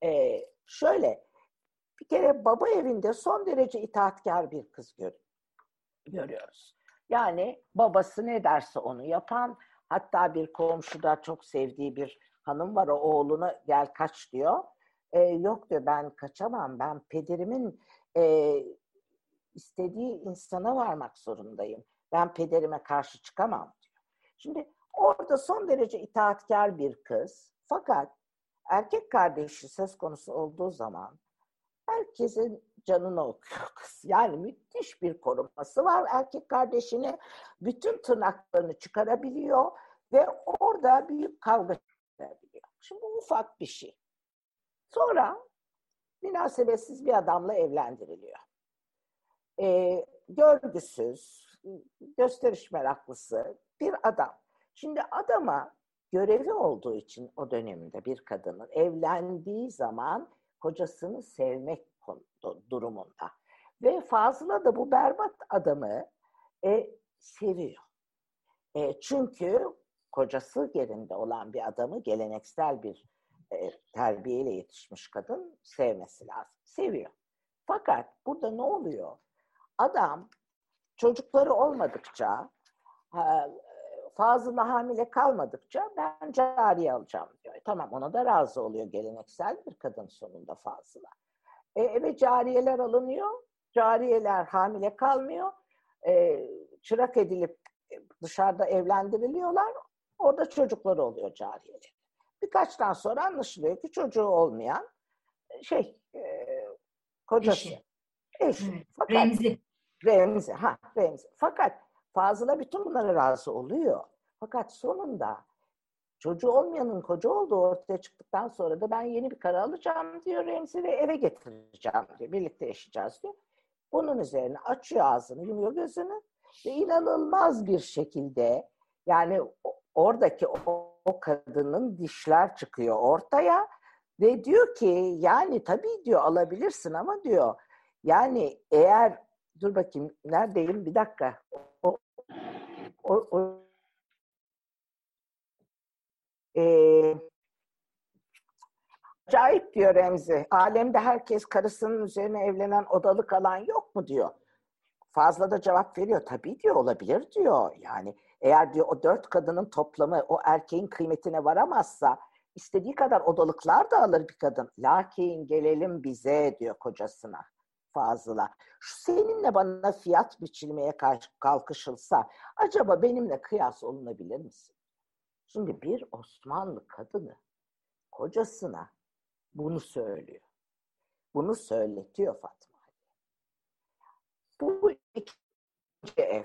E, şöyle bir kere baba evinde son derece itaatkar bir kız gör, görüyoruz. Yani babası ne derse onu yapan, hatta bir komşuda çok sevdiği bir hanım var, o oğluna gel kaç diyor. E, yok diyor ben kaçamam. Ben pederimin e, istediği insana varmak zorundayım. Ben pederime karşı çıkamam diyor. Şimdi orada son derece itaatkar bir kız. Fakat erkek kardeşi söz konusu olduğu zaman herkesin canını okuyor kız. Yani müthiş bir koruması var erkek kardeşine. Bütün tırnaklarını çıkarabiliyor ve orada büyük kavga çıkarabiliyor. Şimdi bu ufak bir şey. Sonra münasebetsiz bir adamla evlendiriliyor. Ee, görgüsüz, gösteriş meraklısı bir adam. Şimdi adama görevi olduğu için o dönemde bir kadının evlendiği zaman kocasını sevmek durumunda. Ve Fazla da bu berbat adamı e, seviyor. E, çünkü kocası yerinde olan bir adamı geleneksel bir e, terbiyeyle yetişmiş kadın sevmesi lazım. Seviyor. Fakat burada ne oluyor? Adam çocukları olmadıkça fazla hamile kalmadıkça ben cariye alacağım diyor. E, tamam ona da razı oluyor geleneksel bir kadın sonunda fazla. E, ve cariyeler alınıyor. Cariyeler hamile kalmıyor. E, çırak edilip dışarıda evlendiriliyorlar. Orada çocukları oluyor cariyeler. Birkaçtan sonra anlaşılıyor ki çocuğu olmayan e, şey e, kocası. Eşi. Eşi. Fakat, Remzi. Remzi. Ha, Remzi. Fakat Fazıl'a bütün bunlara razı oluyor. Fakat sonunda çocuğu olmayanın koca olduğu ortaya çıktıktan sonra da ben yeni bir karı alacağım diyor Remzi ve eve getireceğim diyor. Birlikte yaşayacağız diyor. Bunun üzerine açıyor ağzını, yumuyor gözünü ve inanılmaz bir şekilde yani oradaki o, o kadının dişler çıkıyor ortaya ve diyor ki yani tabii diyor alabilirsin ama diyor yani eğer dur bakayım neredeyim bir dakika o, o, o e, acayip diyor Remzi. Alemde herkes karısının üzerine evlenen odalı kalan yok mu diyor. Fazla da cevap veriyor. Tabii diyor olabilir diyor. Yani eğer diyor o dört kadının toplamı o erkeğin kıymetine varamazsa istediği kadar odalıklar da alır bir kadın. Lakin gelelim bize diyor kocasına. fazla. Şu seninle bana fiyat biçilmeye kalkışılsa acaba benimle kıyas olunabilir misin? Şimdi bir Osmanlı kadını kocasına bunu söylüyor. Bunu söyletiyor Fatma. Bu ikinci ev.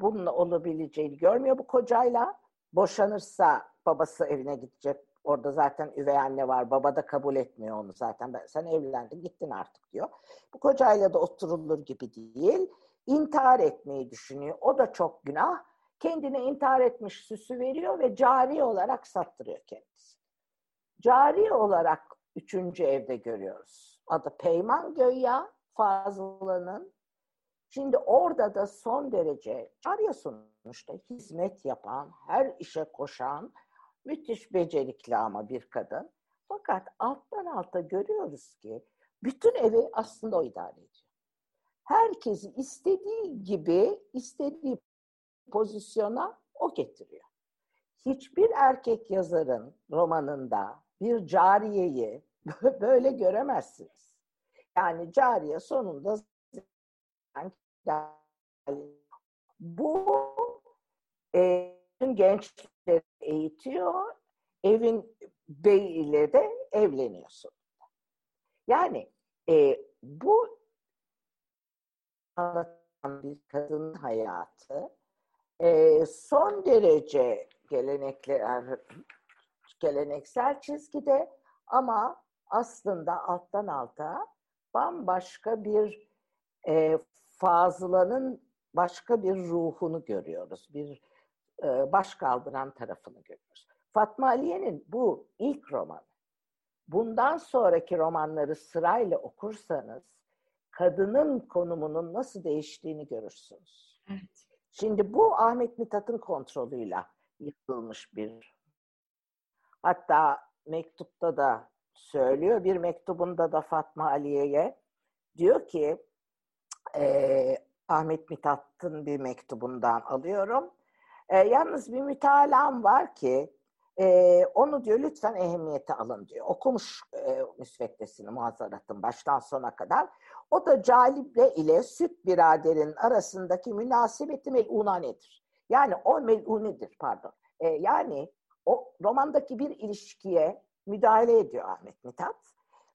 Bununla olabileceğini görmüyor bu kocayla. Boşanırsa babası evine gidecek. Orada zaten üvey anne var. Baba da kabul etmiyor onu zaten. Ben, sen evlendin gittin artık diyor. Bu kocayla da oturulur gibi değil. İntihar etmeyi düşünüyor. O da çok günah. Kendine intihar etmiş süsü veriyor ve cari olarak sattırıyor kendisi. Cari olarak üçüncü evde görüyoruz. Adı Peyman Göya Fazıl'ın. Şimdi orada da son derece cariye sonuçta hizmet yapan, her işe koşan, müthiş becerikli ama bir kadın. Fakat alttan alta görüyoruz ki bütün evi aslında o idare ediyor. Herkesi istediği gibi, istediği pozisyona o getiriyor. Hiçbir erkek yazarın romanında bir cariyeyi böyle göremezsiniz. Yani cariye sonunda bu e, gençleri eğitiyor, evin bey ile de evleniyorsun. Yani e, bu anlatan bir kadın hayatı e, son derece gelenekli, geleneksel çizgide ama aslında alttan alta bambaşka bir e, Fazıla'nın başka bir ruhunu görüyoruz. Bir e, baş kaldıran tarafını görüyoruz. Fatma Aliye'nin bu ilk romanı. Bundan sonraki romanları sırayla okursanız kadının konumunun nasıl değiştiğini görürsünüz. Evet. Şimdi bu Ahmet Mithat'ın kontrolüyle yıkılmış bir. Hatta mektupta da söylüyor. Bir mektubunda da Fatma Aliye'ye diyor ki e, Ahmet Mithat'ın bir mektubundan alıyorum. E, yalnız bir mütalam var ki e, onu diyor lütfen ehemmiyete alın diyor. Okumuş e, müsveddesini muhazzaratın baştan sona kadar. O da Calibre ile süt biraderin arasındaki münasebeti mel'una nedir? Yani o mel'unidir pardon. E, yani o romandaki bir ilişkiye müdahale ediyor Ahmet Mithat.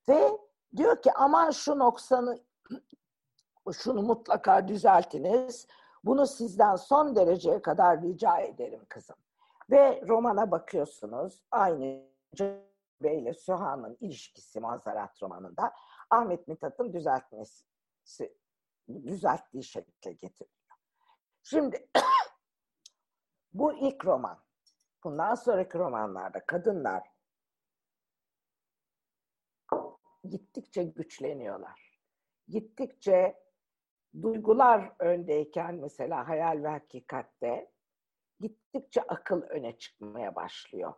Ve diyor ki aman şu noksanı şunu mutlaka düzeltiniz. Bunu sizden son dereceye kadar rica ederim kızım. Ve romana bakıyorsunuz. Aynı Bey ile Süha'nın ilişkisi Mazarat romanında Ahmet Mithat'ın düzeltmesi, düzelttiği şekilde getiriliyor. Şimdi bu ilk roman. Bundan sonraki romanlarda kadınlar gittikçe güçleniyorlar. Gittikçe duygular öndeyken mesela hayal ve hakikatte gittikçe akıl öne çıkmaya başlıyor.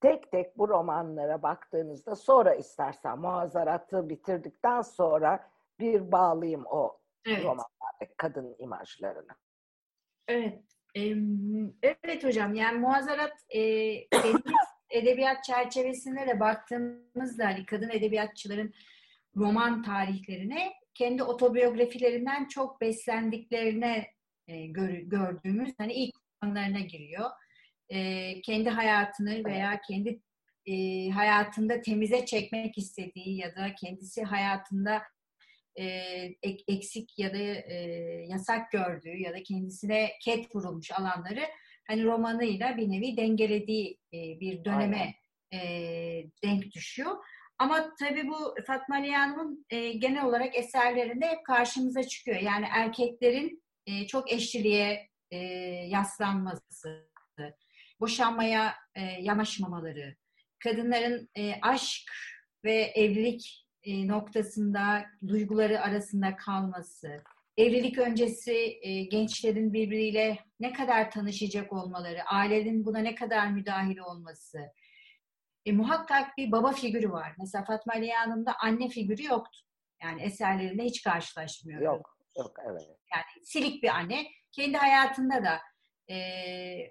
Tek tek bu romanlara baktığınızda sonra istersen muazzaratı bitirdikten sonra bir bağlayayım o evet. romanlardaki kadın imajlarını. Evet. Evet hocam yani muazzarat e, edebiyat çerçevesinde de baktığımızda hani kadın edebiyatçıların roman tarihlerine kendi otobiyografilerinden çok beslendiklerine e, gör, gördüğümüz hani ilk romanlarına giriyor. E, kendi hayatını veya kendi e, hayatında temize çekmek istediği ya da kendisi hayatında e, eksik ya da e, yasak gördüğü ya da kendisine ket vurulmuş alanları hani romanıyla bir nevi dengelediği e, bir döneme e, denk düşüyor. Ama tabii bu Fatma Ali Hanım'ın e, genel olarak eserlerinde hep karşımıza çıkıyor. Yani erkeklerin e, çok eşliliğe e, yaslanması, boşanmaya e, yanaşmamaları, kadınların e, aşk ve evlilik e, noktasında duyguları arasında kalması, evlilik öncesi e, gençlerin birbiriyle ne kadar tanışacak olmaları, ailenin buna ne kadar müdahil olması, e, muhakkak bir baba figürü var. Mesela Fatma Ali Hanım'da anne figürü yoktu. Yani eserlerinde hiç karşılaşmıyoruz. Yok, yok evet. Yani silik bir anne. Kendi hayatında da e,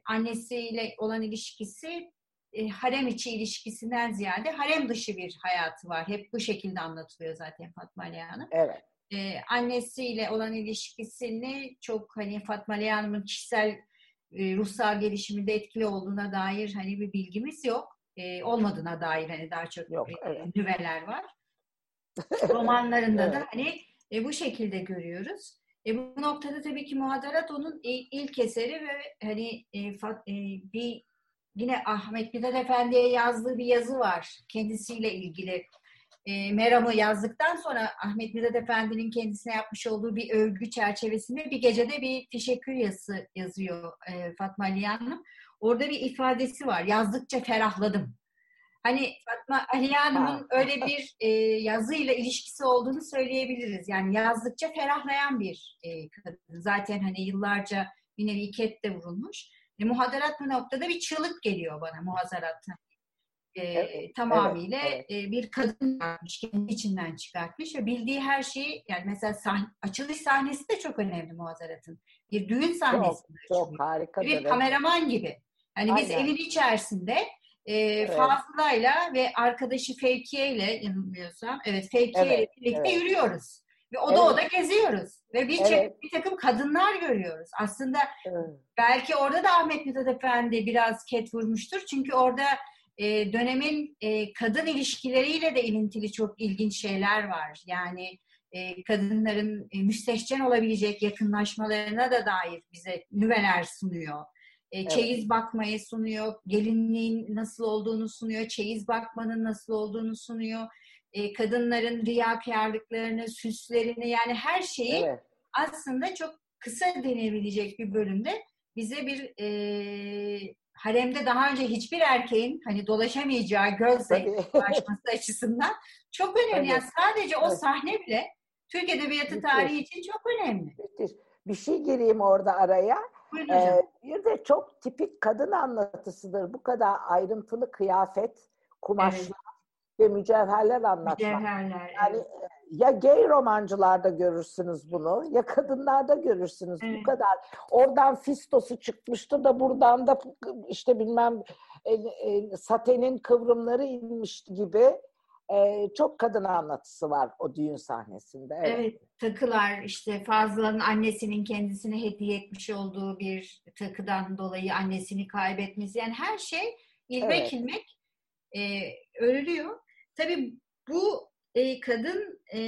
annesiyle olan ilişkisi e, harem içi ilişkisinden ziyade harem dışı bir hayatı var. Hep bu şekilde anlatılıyor zaten Fatma Hanım. Evet. E, annesiyle olan ilişkisini çok hani Fatma Hanım'ın kişisel e, ruhsal gelişiminde etkili olduğuna dair hani bir bilgimiz yok. E, olmadığına dair hani daha çok Yok, e, evet. nüveler var. Romanlarında Evet. da hani e, bu şekilde görüyoruz. E, bu noktada tabii ki Muhadarat onun ilk eseri ve hani e, fa- e, bir yine Ahmet Mithat Efendi'ye yazdığı bir yazı var kendisiyle ilgili. E, Meram'ı yazdıktan sonra Ahmet Mithat Efendi'nin kendisine yapmış olduğu bir övgü çerçevesinde bir gecede bir teşekkür yazısı yazıyor e, Fatma Hanım. Orada bir ifadesi var. Yazdıkça ferahladım. Hani Fatma Aliye Hanım'ın Ha. öyle bir e, yazıyla ilişkisi olduğunu söyleyebiliriz. Yani yazdıkça ferahlayan bir e, kadın. Zaten hani yıllarca bir nevi ket de vurulmuş. E, muhadarat bu noktada bir çığlık geliyor bana muhazarat. E, Evet, tamamıyla evet, e, bir kadın yapmış, kendi içinden çıkartmış ve bildiği her şeyi yani mesela sahne, açılış sahnesi de çok önemli muhazaratın. Bir düğün sahnesi. Çok harikadır. bir evet. kameraman gibi. Hani biz evin içerisinde e, Fazıla'yla ve arkadaşı Fevkiye ile yanılmıyorsam evet Fevkiye Evet, birlikte evet. yürüyoruz. Ve oda Evet. oda geziyoruz. Ve bir, Evet. bir takım kadınlar görüyoruz. Aslında Evet. belki orada da Ahmet Mithat Efendi biraz ket vurmuştur. Çünkü orada e, dönemin e, kadın ilişkileriyle de ilintili çok ilginç şeyler var. Yani e, kadınların e, müstehcen olabilecek yakınlaşmalarına da dair bize nüveler sunuyor. E, Evet. Çeyiz bakmayı sunuyor, gelinliğin nasıl olduğunu sunuyor, çeyiz bakmanın nasıl olduğunu sunuyor. E, kadınların riyakarlıklarını, süslerini yani her şeyi Evet. aslında çok kısa denebilecek bir bölümde bize bir e, haremde daha önce hiçbir erkeğin hani dolaşamayacağı gözle ulaşması açısından çok önemli. Yani sadece o sahne bile Türk Edebiyatı Müthiş. tarihi için çok önemli. Müthiş. Bir şey gireyim orada araya. Buyurun hocam. Ee, bir de çok tipik kadın anlatısıdır. Bu kadar ayrıntılı kıyafet, kumaşlar Evet. ve mücevherler anlatmak. Mücevherler. Yani evet. Ya gay romancılarda görürsünüz bunu ya kadınlarda görürsünüz bu Evet. kadar. Oradan fistosu çıkmıştı da buradan da işte bilmem e, e, satenin kıvrımları inmişti gibi e, çok kadın anlatısı var o düğün sahnesinde. Evet. Evet, takılar işte Fazla'nın annesinin kendisine hediye etmiş olduğu bir takıdan dolayı annesini kaybetmesi. Yani her şey ilmek Evet. ilmek e, örülüyor. Tabii bu e, kadın e,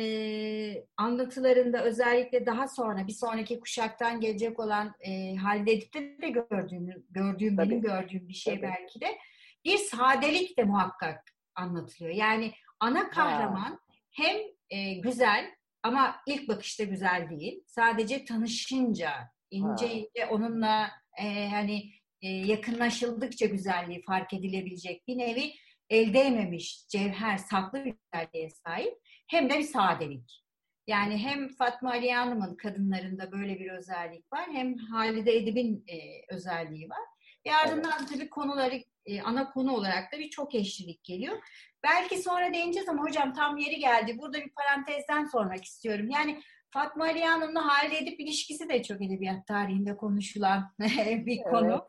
anlatılarında özellikle daha sonra bir sonraki kuşaktan gelecek olan e, Halide Edip'te de gördüğüm, gördüğüm benim Tabii. gördüğüm bir şey Tabii. belki de bir sadelik de muhakkak anlatılıyor. Yani ana kahraman hem e, güzel ama ilk bakışta güzel değil. Sadece tanışınca, ince Ha. ince onunla e, hani e, yakınlaşıldıkça güzelliği fark edilebilecek bir nevi el değmemiş, cevher, saklı bir güzelliğe sahip. Hem de bir sadelik. Yani hem Fatma Aliye Hanım'ın kadınlarında böyle bir özellik var, hem Halide Edip'in e, özelliği var. Ve ardından tabii konuları e, ana konu olarak da bir çok eşlilik geliyor. Belki sonra değineceğiz ama hocam tam yeri geldi. Burada bir parantezden sormak istiyorum. Yani Fatma Aliye Hanım'la Halide Edip ilişkisi de çok edebiyat tarihinde konuşulan bir konu.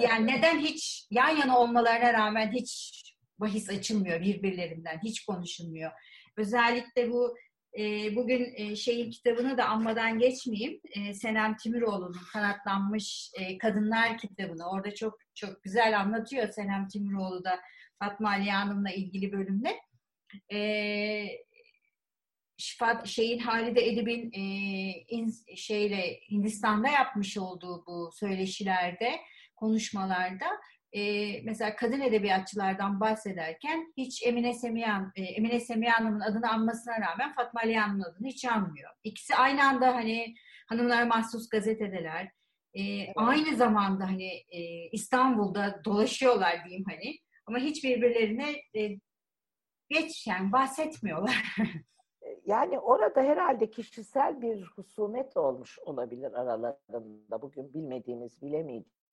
Yani neden hiç yan yana olmalarına rağmen hiç bahis açılmıyor birbirlerinden, hiç konuşulmuyor. Özellikle bu e, bugün e, şeyin kitabını da anmadan geçmeyeyim. E, Senem Timiroğlu'nun kanatlanmış e, kadınlar kitabını. Orada çok çok güzel anlatıyor Senem Timiroğlu da Fatma Aliye Hanım'la ilgili bölümde. E, Şifat, şeyin Halide Edip'in e, in- şeyle Hindistan'da yapmış olduğu bu söyleşilerde, konuşmalarda e, mesela kadın edebiyatçılardan bahsederken hiç Emine Semihan, e, Emine Semihan Hanım'ın adını anmasına rağmen Fatma Ali Hanım'ın adını hiç anmıyor. İkisi aynı anda hani hanımlara mahsus gazetedeler. E, Aynı zamanda hani e, İstanbul'da dolaşıyorlar diyeyim hani. Ama hiç birbirlerine e, geç yani bahsetmiyorlar. Yani orada herhalde kişisel bir husumet olmuş olabilir aralarında. Bugün bilmediğimiz, bilemeyeceğimiz.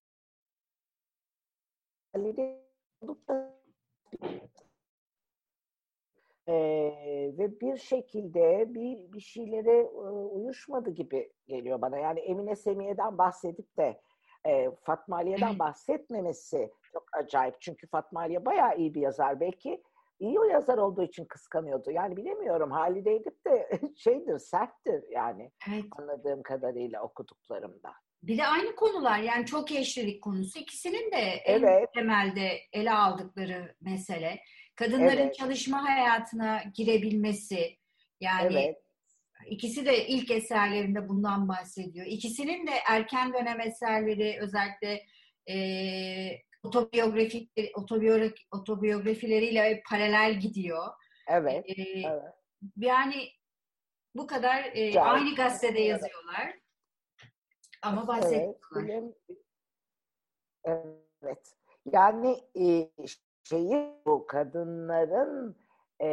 Ee, ve bir şekilde bir bir şeylere e, uyuşmadı gibi geliyor bana. Yani Emine Semiye'den bahsedip de e, Fatma Aliye'den bahsetmemesi çok acayip. Çünkü Fatma Aliye bayağı iyi bir yazar. Belki iyi o yazar olduğu için kıskanıyordu. Yani bilemiyorum. Halide Edip de şeydir, serttir yani Evet. anladığım kadarıyla okuduklarımda. Bir de aynı konular yani çok eşlilik konusu. İkisinin de en Evet. temelde ele aldıkları mesele. Kadınların Evet. çalışma hayatına girebilmesi. Yani Evet, ikisi de ilk eserlerinde bundan bahsediyor. İkisinin de erken dönem eserleri özellikle e, otobiyografik otobiyogra- otobiyografileriyle paralel gidiyor. evet, E, evet. Yani bu kadar e, aynı gazetede yazıyorlar. Ama Evet, bilim- evet. Yani e, şeyi bu kadınların e,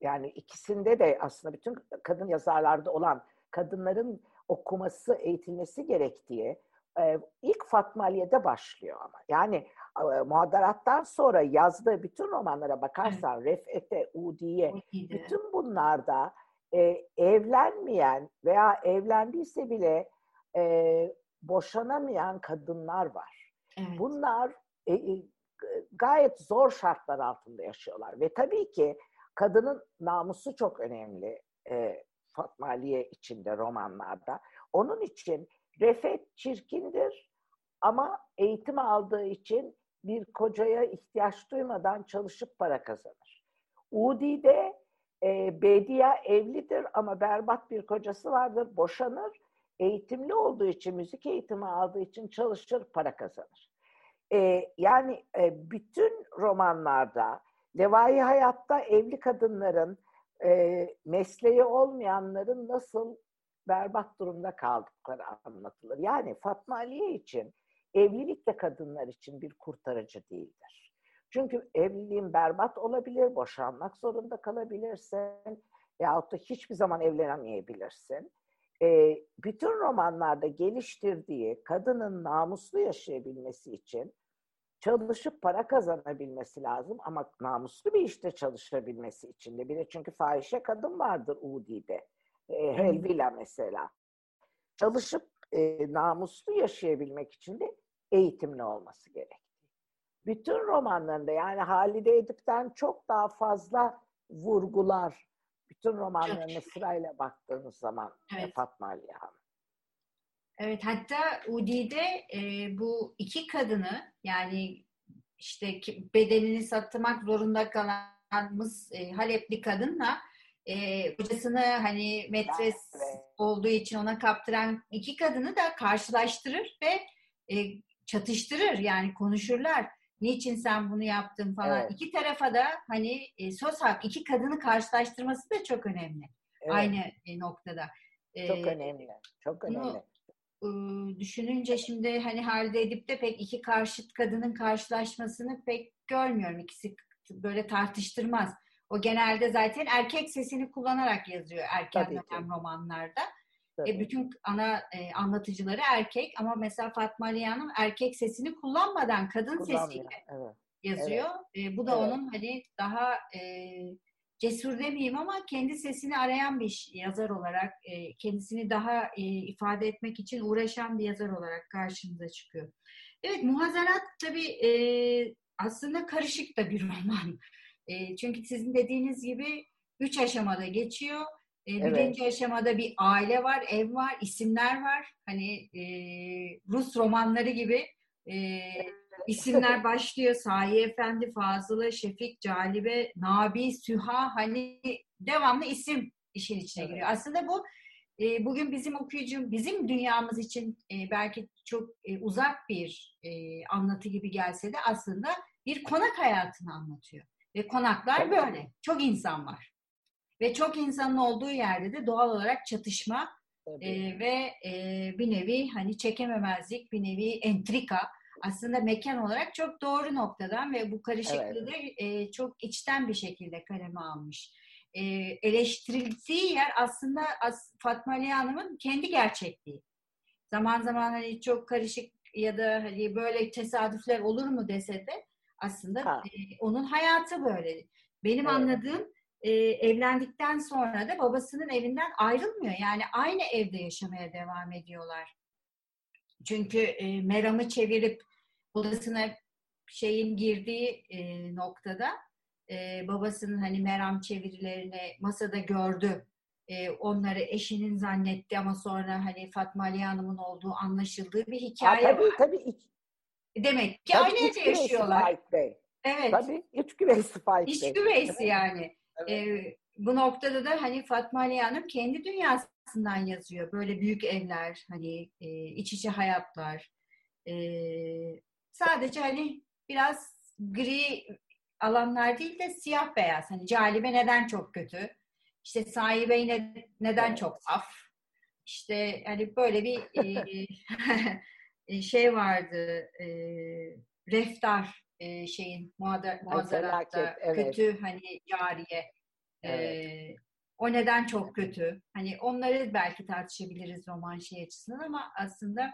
yani ikisinde de aslında bütün kadın yazarlarda olan kadınların okuması, eğitilmesi gerektiği e, ilk Fatma Aliye'de başlıyor ama. Yani e, muhadarattan sonra yazdığı bütün romanlara bakarsan Ref'ete, Udi'ye, bütün bunlarda e, evlenmeyen veya evlendiyse bile e, boşanamayan kadınlar var. Evet. Bunlar e, e, gayet zor şartlar altında yaşıyorlar ve tabii ki kadının namusu çok önemli e, Fatma Aliye içinde romanlarda. Onun için Refet çirkindir ama eğitim aldığı için bir kocaya ihtiyaç duymadan çalışıp para kazanır. Udi'de e, Bediye evlidir ama berbat bir kocası vardır, boşanır. Eğitimli olduğu için, müzik eğitimi aldığı için çalışır, para kazanır. E, yani e, bütün romanlarda, Levai Hayat'ta evli kadınların, e, mesleği olmayanların nasıl berbat durumda kaldıkları anlatılır. Yani Fatma Aliye için evlilik de kadınlar için bir kurtarıcı değildir. Çünkü evliliğin berbat olabilir, boşanmak zorunda kalabilirsin yahut da hiçbir zaman evlenemeyebilirsin. Ee, bütün romanlarda geliştirdiği kadının namuslu yaşayabilmesi için çalışıp para kazanabilmesi lazım ama namuslu bir işte çalışabilmesi için de. Bir de çünkü fahişe kadın vardır Udi'de. E, Helvila mesela. Çalışıp e, namuslu yaşayabilmek için de eğitimli olması gerektiği. Bütün romanlarında yani Halide Edip'ten çok daha fazla vurgular. Bütün romanlarına sırayla baktığınız zaman Evet. Fatma Aliye Hanım. Evet hatta Udi'de e, bu iki kadını yani işte bedenini satmak zorunda kalan Mıs, e, Halepli kadınla e, kocasını hani metres Evet. olduğu için ona kaptıran iki kadını da karşılaştırır ve e, çatıştırır yani konuşurlar. Niçin sen bunu yaptın falan. Evet. İki tarafa da hani e, söz hakkı iki kadını karşılaştırması da çok önemli. Evet, Aynı e, noktada. Çok E, önemli. Çok bunu- önemli. ıı, düşününce şimdi hani halde edip de pek iki karşıt kadının karşılaşmasını pek görmüyorum. İkisi böyle tartıştırmaz. O genelde zaten erkek sesini kullanarak yazıyor erken Tabii ki. dönem romanlarda. Tabii. E, bütün ana e, anlatıcıları erkek ama mesela Fatma Ali Hanım erkek sesini kullanmadan kadın Kullanmıyor. sesiyle Evet. yazıyor. E, bu da Evet. onun hani daha e, cesur demeyeyim ama kendi sesini arayan bir yazar olarak e, kendisini daha e, ifade etmek için uğraşan bir yazar olarak karşımıza çıkıyor. Evet Muhazarat tabii e, aslında karışık da bir roman. E, çünkü sizin dediğiniz gibi üç aşamada geçiyor. E, Evet. Birinci aşamada bir aile var, ev var, isimler var. Hani e, Rus romanları gibi e, isimler başlıyor. Sahi Efendi, Fazılı, Şefik, Calibe, Nabi, Süha hani devamlı isim işin içine Evet. giriyor. Aslında bu e, bugün bizim okuyucu, bizim dünyamız için e, belki çok e, uzak bir e, anlatı gibi gelse de aslında bir konak hayatını anlatıyor. Ve konaklar böyle. Çok insan var. Ve çok insanın olduğu yerde de doğal olarak çatışma Tabii. e, ve e, bir nevi hani çekememezlik, bir nevi entrika aslında mekan olarak çok doğru noktadan ve bu karışıklığı da e, çok içten bir şekilde kaleme almış. E, eleştirildiği yer aslında as, Fatma Ali Hanım'ın kendi gerçekliği. Zaman zaman hani çok karışık ya da hani böyle tesadüfler olur mu dese de aslında Ha. e, onun hayatı böyle. Benim Evet. anladığım e, evlendikten sonra da babasının evinden ayrılmıyor. Yani aynı evde yaşamaya devam ediyorlar. Çünkü e, Meram'ı çevirip odasına şeyin girdiği e, noktada e, babasının hani Meram çevirilerini masada gördü. E, onları eşinin zannetti ama sonra hani Fatma Ali Hanım'ın olduğu anlaşıldığı bir hikaye ha, tabii, var. Tabii Demek ki tabii aynı evde yaşıyorlar. Bey. Evet. Tabii üç güveysi Faik İç güveysi yani. Evet. Ee, bu noktada da hani Fatma Ali Hanım kendi dünyasından yazıyor. Böyle büyük evler, hani e, iç içe hayatlar. E, sadece hani biraz gri alanlar değil de siyah beyaz. Hani Calibe neden çok kötü? İşte sahibe yine neden çok saf? İşte hani böyle bir e, şey vardı. E, reftar e, şeyin felaket, evet. kötü hani cariye. E, Evet. o neden çok kötü? Hani onları belki tartışabiliriz roman şey açısından ama aslında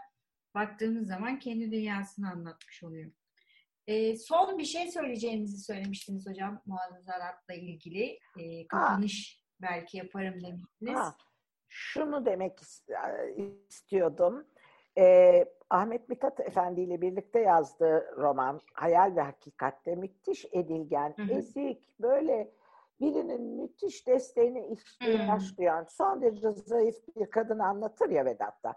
baktığımız zaman kendi dünyasını anlatmış oluyor. E, son bir şey söyleyeceğinizi söylemiştiniz hocam muazzaratla ilgili. E, kapanış belki yaparım demiştiniz. Ha, şunu demek is- istiyordum. Ee, Ahmet Mithat Efendi ile birlikte yazdığı roman Hayal ve Hakikat'te müthiş edilgen, Hı hı. ezik, böyle birinin müthiş desteğine ihtiyaç Hı. duyan, son derece zayıf bir kadını anlatır ya Vedat'ta.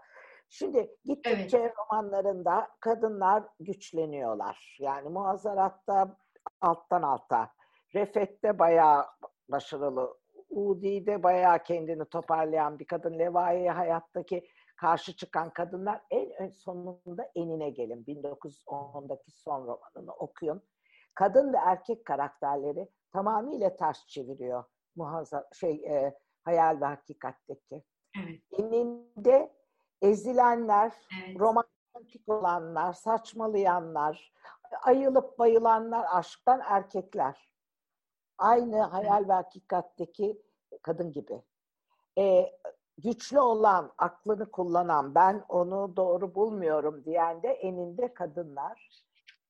Şimdi gittikçe romanlarında kadınlar güçleniyorlar. Yani Muazzaratta alttan alta, Refet'te bayağı başarılı, Udi'de bayağı kendini toparlayan bir kadın, Levai'ye hayattaki karşı çıkan kadınlar en ön sonunda enine gelin. 1910'daki son romanını okuyun. Kadın ve erkek karakterleri tamamıyla ters çeviriyor. Muhazza, şey, e, hayal ve hakikatteki. Evet, Eninde ezilenler, evet. romantik olanlar, saçmalayanlar, ayılıp bayılanlar, aşktan erkekler. Aynı hayal ve hakikatteki kadın gibi. Ee, güçlü olan, aklını kullanan, ben onu doğru bulmuyorum diyen de eninde kadınlar.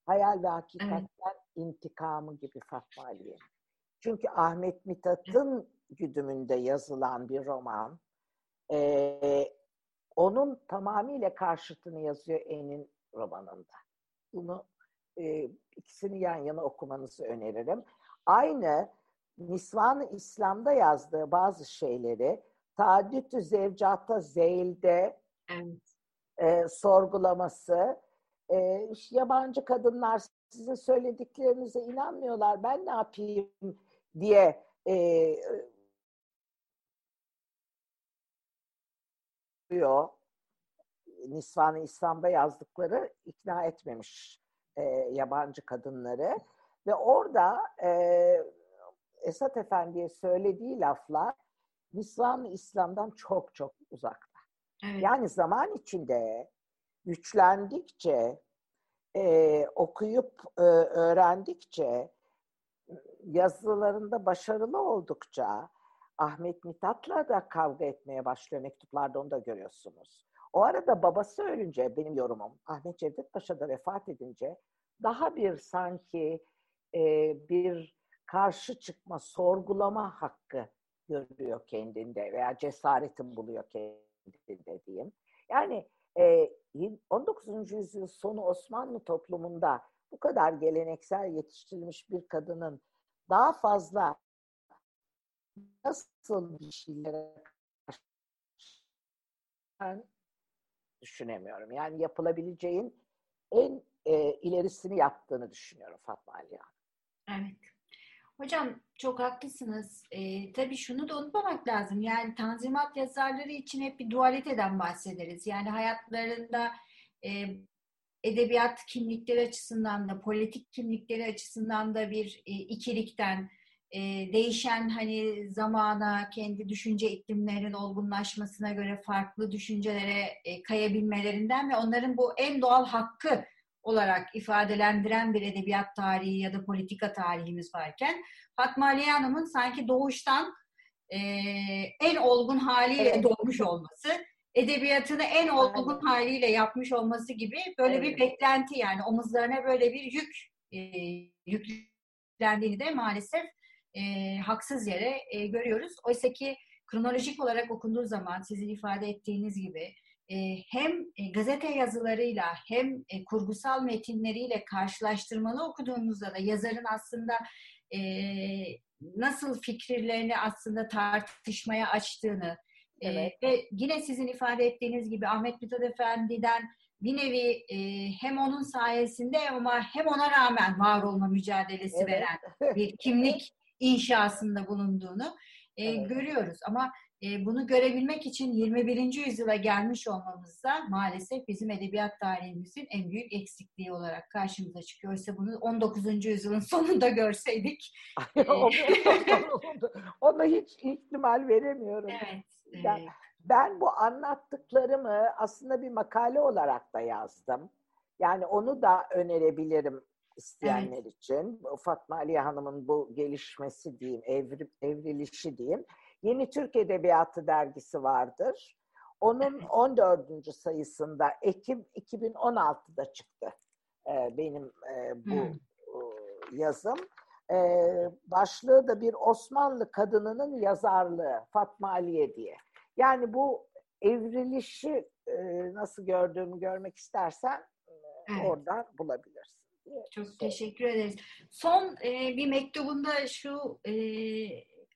Hayal ve hakikatten intikamı gibi Fatma Aliye. Çünkü Ahmet Mithat'ın güdümünde yazılan bir roman. Ee, onun tamamıyla karşıtını yazıyor En'in romanında. Bunu e, ikisini yan yana okumanızı öneririm. Aynı Nisvan-ı İslam'da yazdığı bazı şeyleri Taaddüt-ü Zevcata Zeyl'de evet. e, sorgulaması, e, yabancı kadınlar sizin söylediklerinize inanmıyorlar, ben ne yapayım diye e, diyor. Nisvan-ı İslam'da yazdıkları ikna etmemiş e, yabancı kadınları. Ve orada e, Esat Efendi'ye söylediği laflar Nisvan-ı İslam'dan çok çok uzakta. evet. Yani zaman içinde güçlendikçe, e, okuyup e, öğrendikçe, yazılarında başarılı oldukça Ahmet Mithat'la da kavga etmeye başlıyor. Mektuplarda onu da görüyorsunuz. O arada babası ölünce benim yorumum Ahmet Cevdet Paşa da vefat edince daha bir sanki e, bir karşı çıkma, sorgulama hakkı görüyor kendinde veya cesaretin buluyor kendinde diyeyim. Yani e, 19. yüzyıl sonu Osmanlı toplumunda bu kadar geleneksel yetiştirilmiş bir kadının daha fazla nasıl bir şeylere ben düşünemiyorum. Yani yapılabileceğin en e, ilerisini yaptığını düşünüyorum Fatma Aliye Evet. Hocam çok haklısınız. Ee, tabii şunu da unutmamak lazım. Yani Tanzimat yazarları için hep bir dualiteden bahsederiz. Yani hayatlarında e, edebiyat kimlikleri açısından da, politik kimlikleri açısından da bir e, ikilikten, e, değişen hani zamana, kendi düşünce iklimlerinin olgunlaşmasına göre farklı düşüncelere e, kayabilmelerinden ve onların bu en doğal hakkı olarak ifadelendiren bir edebiyat tarihi ya da politika tarihimiz varken Fatma Aliye Hanım'ın sanki doğuştan e, en olgun haliyle Evet. doğmuş olması, edebiyatını en olgun Aynen. haliyle yapmış olması gibi böyle bir Evet. beklenti yani omuzlarına böyle bir yük e, yüklendiğini de maalesef e, haksız yere e, görüyoruz. Oysa ki kronolojik olarak okunduğu zaman sizin ifade ettiğiniz gibi hem e, gazete yazılarıyla hem e, kurgusal metinleriyle karşılaştırmalı okuduğunuzda da yazarın aslında e, nasıl fikirlerini aslında tartışmaya açtığını evet. e, ve yine sizin ifade ettiğiniz gibi Ahmet Mithat Efendi'den bir nevi e, hem onun sayesinde ama hem ona rağmen var olma mücadelesi evet. veren bir kimlik inşasında bulunduğunu e, evet. görüyoruz. Ama e, bunu görebilmek için 21. yüzyıla gelmiş olmamız da maalesef bizim edebiyat tarihimizin en büyük eksikliği olarak karşımıza çıkıyor. Oysa bunu 19. yüzyılın sonunda görseydik. Ona hiç ihtimal veremiyorum. Evet. Ben, ben bu anlattıklarımı aslında bir makale olarak da yazdım. Yani onu da önerebilirim isteyenler evet. için. Fatma Aliye Hanım'ın bu gelişmesi diyeyim, evri, evrilişi diyeyim. Yeni Türk Edebiyatı dergisi vardır. Onun 14. sayısında Ekim 2016'da çıktı ee, benim e, bu hmm. yazım. Ee, başlığı da bir Osmanlı kadınının yazarlığı Fatma Aliye diye. Yani bu evrilişi e, nasıl gördüğümü görmek istersen e, evet. oradan bulabilirsin. Çok teşekkür ederiz. Son e, bir mektubunda şu e,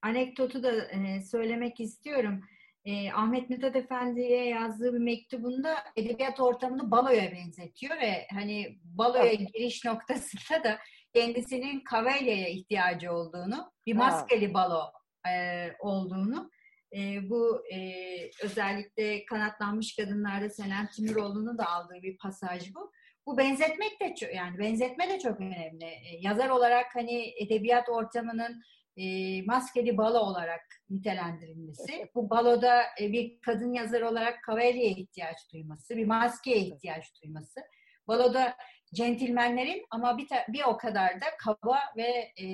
anekdotu da e, söylemek istiyorum. E, Ahmet Mithat Efendi'ye yazdığı bir mektubunda edebiyat ortamını baloya benzetiyor ve hani baloya giriş noktasında da kendisinin Kavelya'ya ihtiyacı olduğunu, bir maskeli balo e, olduğunu e, bu e, özellikle kanatlanmış kadınlarda Selen Timiroğlu'nun da aldığı bir pasaj bu. Bu benzetmek de çok, yani benzetme de çok önemli. E, yazar olarak hani edebiyat ortamının e, maskeli balo olarak nitelendirilmesi, bu baloda e, bir kadın yazar olarak kavalyeye ihtiyaç duyması, bir maskeye ihtiyaç duyması, baloda centilmenlerin ama bir, bir o kadar da kaba ve e,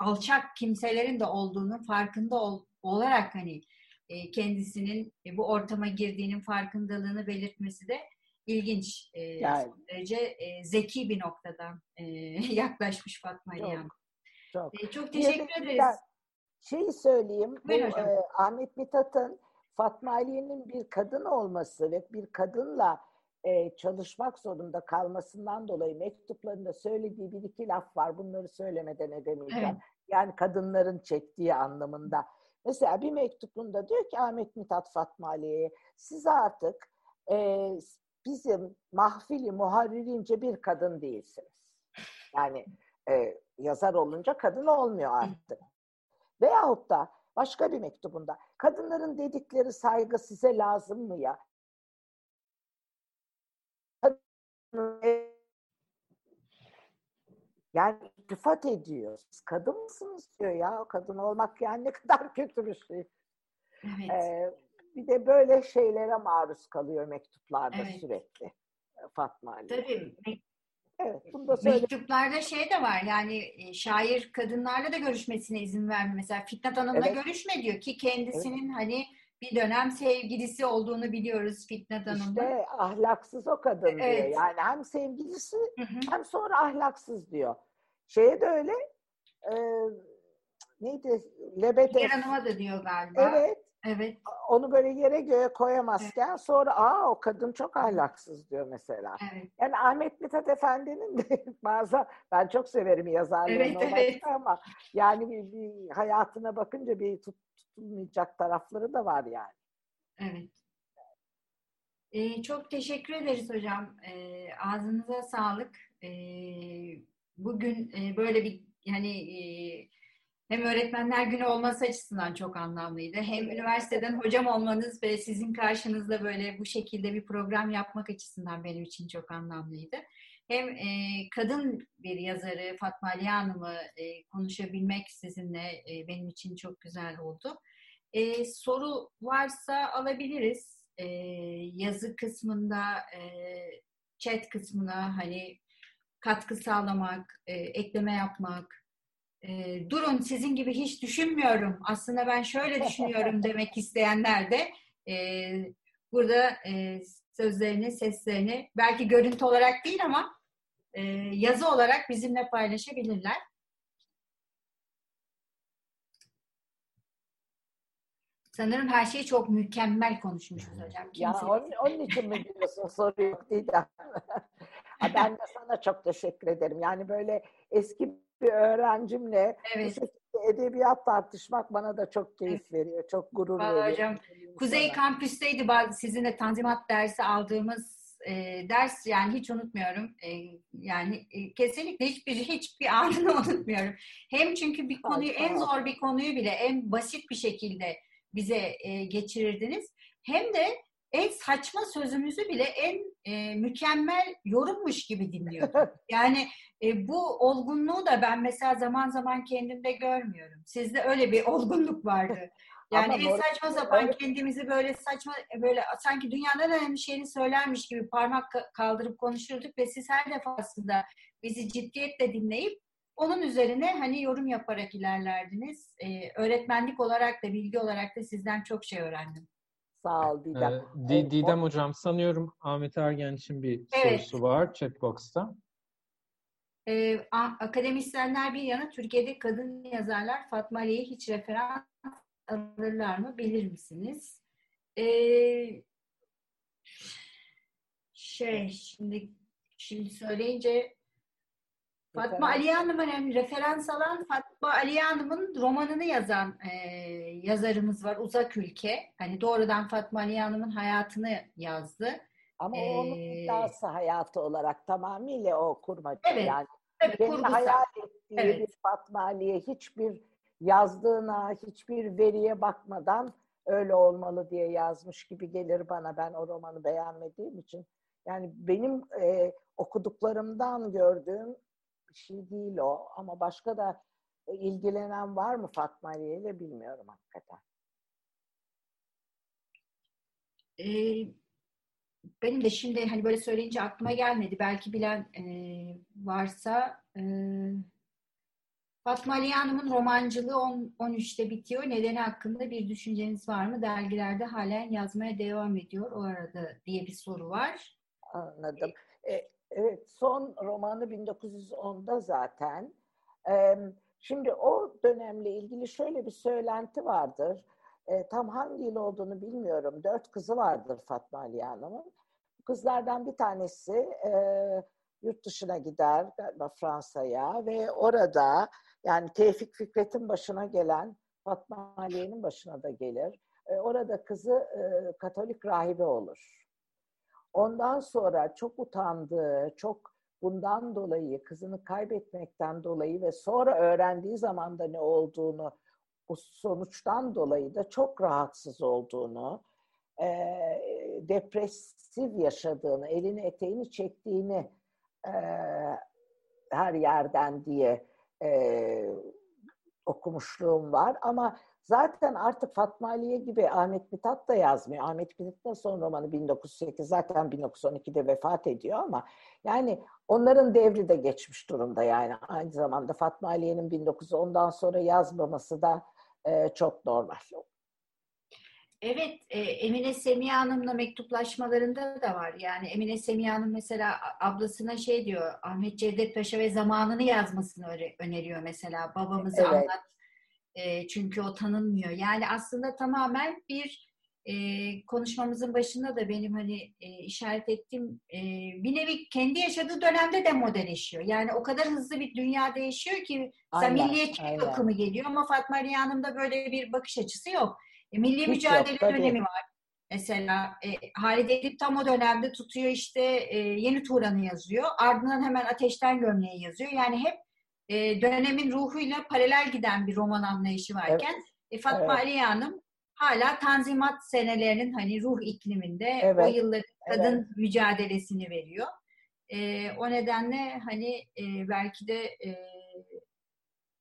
alçak kimselerin de olduğunu farkında ol, olarak hani e, kendisinin e, bu ortama girdiğinin farkındalığını belirtmesi de ilginç. E, yani. derece e, zeki bir noktadan e, yaklaşmış Fatma Çok. Çok. E, çok teşekkür ederiz. Şeyi söyleyeyim. bu, e, Ahmet Mithat'ın Fatma Aliye'nin bir kadın olması ve bir kadınla e, çalışmak zorunda kalmasından dolayı mektuplarında söylediği bir iki laf var. Bunları söylemeden edemeyeceğim. Evet. Yani kadınların çektiği anlamında. Mesela bir mektubunda diyor ki Ahmet Mithat Fatma Aliye'ye siz artık e, bizim mahfili muharrirince bir kadın değilsiniz. Yani e, yazar olunca kadın olmuyor artık. Veyahut da başka bir mektubunda kadınların dedikleri saygı size lazım mı ya? Yani iltifat ediyor. Siz kadın mısınız diyor ya. Kadın olmak yani ne kadar kötü bir şey. Evet. Ee, bir de böyle şeylere maruz kalıyor mektuplarda evet. sürekli Fatma Ali. Tabii Evet, bunu da söyle. Mektuplarda şey de var yani e, şair kadınlarla da görüşmesine izin vermiyor. Mesela Fitnat Hanım'la evet. görüşme diyor ki kendisinin evet. hani bir dönem sevgilisi olduğunu biliyoruz Fitnat Hanım'ın. İşte ahlaksız o kadın evet. diyor. Yani hem sevgilisi hı hı. hem sonra ahlaksız diyor. Şeye de öyle e, neydi? Lebede. Hanım'a da diyor galiba. Evet. Evet. Onu böyle yere göğe koyamazken evet. sonra aa o kadın çok ahlaksız diyor mesela. Evet. Yani Ahmet Mithat Efendi'nin de bazı ben çok severim yazarlarını evet, evet. ama yani bir, bir hayatına bakınca bir tut, tutulmayacak tarafları da var yani. Evet. Ee, çok teşekkür ederiz hocam. Ee, ağzınıza sağlık. Ee, bugün e, böyle bir yani e, hem öğretmenler günü olması açısından çok anlamlıydı. Hem üniversiteden hocam olmanız ve sizin karşınızda böyle bu şekilde bir program yapmak açısından benim için çok anlamlıydı. Hem e, kadın bir yazarı Fatma Ali Hanım'ı e, konuşabilmek sizinle e, benim için çok güzel oldu. E, soru varsa alabiliriz. E, yazı kısmında, e, chat kısmına hani katkı sağlamak, e, ekleme yapmak, e, durun sizin gibi hiç düşünmüyorum. Aslında ben şöyle düşünüyorum demek isteyenler de e, burada e, sözlerini, seslerini belki görüntü olarak değil ama e, yazı olarak bizimle paylaşabilirler. Sanırım her şeyi çok mükemmel konuşmuşuz hocam. Kimse... Ya onun, onun için mi diyorsun soru yok Didem? ben de sana çok teşekkür ederim. Yani böyle eski bir öğrencimle evet. bu şekilde edebiyat tartışmak bana da çok keyif evet. veriyor. Çok gurur Vallahi veriyor. Hocam, Kuzey Kampüs'teydi sizinle tanzimat dersi aldığımız e, ders yani hiç unutmuyorum. E, yani e, kesinlikle hiçbir hiçbir anını unutmuyorum. Hem çünkü bir konuyu en zor bir konuyu bile en basit bir şekilde bize e, geçirirdiniz. Hem de en saçma sözümüzü bile en e, mükemmel yorummuş gibi dinliyordum. Yani e, bu olgunluğu da ben mesela zaman zaman kendimde görmüyorum. Sizde öyle bir olgunluk vardı. Yani Ama en saçma sapan kendimizi böyle saçma böyle sanki dünyanın en önemli şeyini söylermiş gibi parmak kaldırıp konuşurduk ve siz her defasında bizi ciddiyetle dinleyip onun üzerine hani yorum yaparak ilerlerdiniz. Ee, öğretmenlik olarak da bilgi olarak da sizden çok şey öğrendim. Sağ ol Didem. Ee, Didem Hocam sanıyorum Ahmet Ergen için bir evet. sorusu var chatbox'ta. Ee, akademisyenler bir yana Türkiye'de kadın yazarlar Fatma Ali'ye hiç referans alırlar mı bilir misiniz? Ee, şey şimdi şimdi söyleyince Fatma Ali Hanım'ın yani referans alan Fatma Ali Hanım'ın romanını yazan e, yazarımız var Uzak Ülke. Hani doğrudan Fatma Ali Hanım'ın hayatını yazdı. Ama ee, onun iddiası hayatı olarak tamamıyla o kurmaca evet, yani. Tabii, Benim hayal ettiği evet. bir Fatma Ali'ye hiçbir yazdığına hiçbir veriye bakmadan öyle olmalı diye yazmış gibi gelir bana ben o romanı beğenmediğim için. Yani benim e, okuduklarımdan gördüğüm bir şey değil o ama başka da e, ilgilenen var mı Fatma ile bilmiyorum hakikaten. Ee, benim de şimdi hani böyle söyleyince aklıma gelmedi. Belki bilen e, varsa e, Fatma Ali Hanım'ın romancılığı 10, 13'te bitiyor. Nedeni hakkında bir düşünceniz var mı? Dergilerde halen yazmaya devam ediyor o arada diye bir soru var. Anladım. E, evet, son romanı 1910'da zaten. E, şimdi o dönemle ilgili şöyle bir söylenti vardır. E, tam hangi yıl olduğunu bilmiyorum. Dört kızı vardır Fatma Ali Hanım'ın. Kızlardan bir tanesi e, yurt dışına gider Fransa'ya ve orada yani Tevfik Fikret'in başına gelen Fatma Aliye'nin başına da gelir. E, orada kızı e, Katolik rahibe olur. Ondan sonra çok utandığı, çok bundan dolayı, kızını kaybetmekten dolayı ve sonra öğrendiği zaman da ne olduğunu, bu sonuçtan dolayı da çok rahatsız olduğunu, e, depresif yaşadığını, elini eteğini çektiğini e, her yerden diye e, okumuşluğum var ama zaten artık Fatma Aliye gibi Ahmet Mithat da yazmıyor. Ahmet Mithat'ın son romanı 1908 zaten 1912'de vefat ediyor ama yani onların devri de geçmiş durumda yani aynı zamanda Fatma Aliye'nin 1910'dan sonra yazmaması da e, çok normal. Evet, e, Emine Semiye Hanım'la mektuplaşmalarında da var. Yani Emine Semiye Hanım mesela ablasına şey diyor, Ahmet Cevdet Paşa ve zamanını yazmasını öneriyor mesela. Babamızı evet. anlat. E, çünkü o tanınmıyor. Yani aslında tamamen bir e, konuşmamızın başında da benim hani e, işaret ettiğim e, bir nevi kendi yaşadığı dönemde de modeleşiyor. Yani o kadar hızlı bir dünya değişiyor ki aynen, milliyetçi akımı geliyor ama Fatma Aliye Hanım'da böyle bir bakış açısı yok. E, milli Hiç mücadele yok, dönemi var. Mesela e, Halide Edip tam o dönemde tutuyor işte e, Yeni Turan'ı yazıyor. Ardından hemen Ateşten Gömleği yazıyor. Yani hep e, dönemin ruhuyla paralel giden bir roman anlayışı varken evet. e, Fatma evet. Aliye Hanım hala Tanzimat senelerinin hani ruh ikliminde evet. o yılların kadın evet. mücadelesini veriyor. E, o nedenle hani e, belki de e,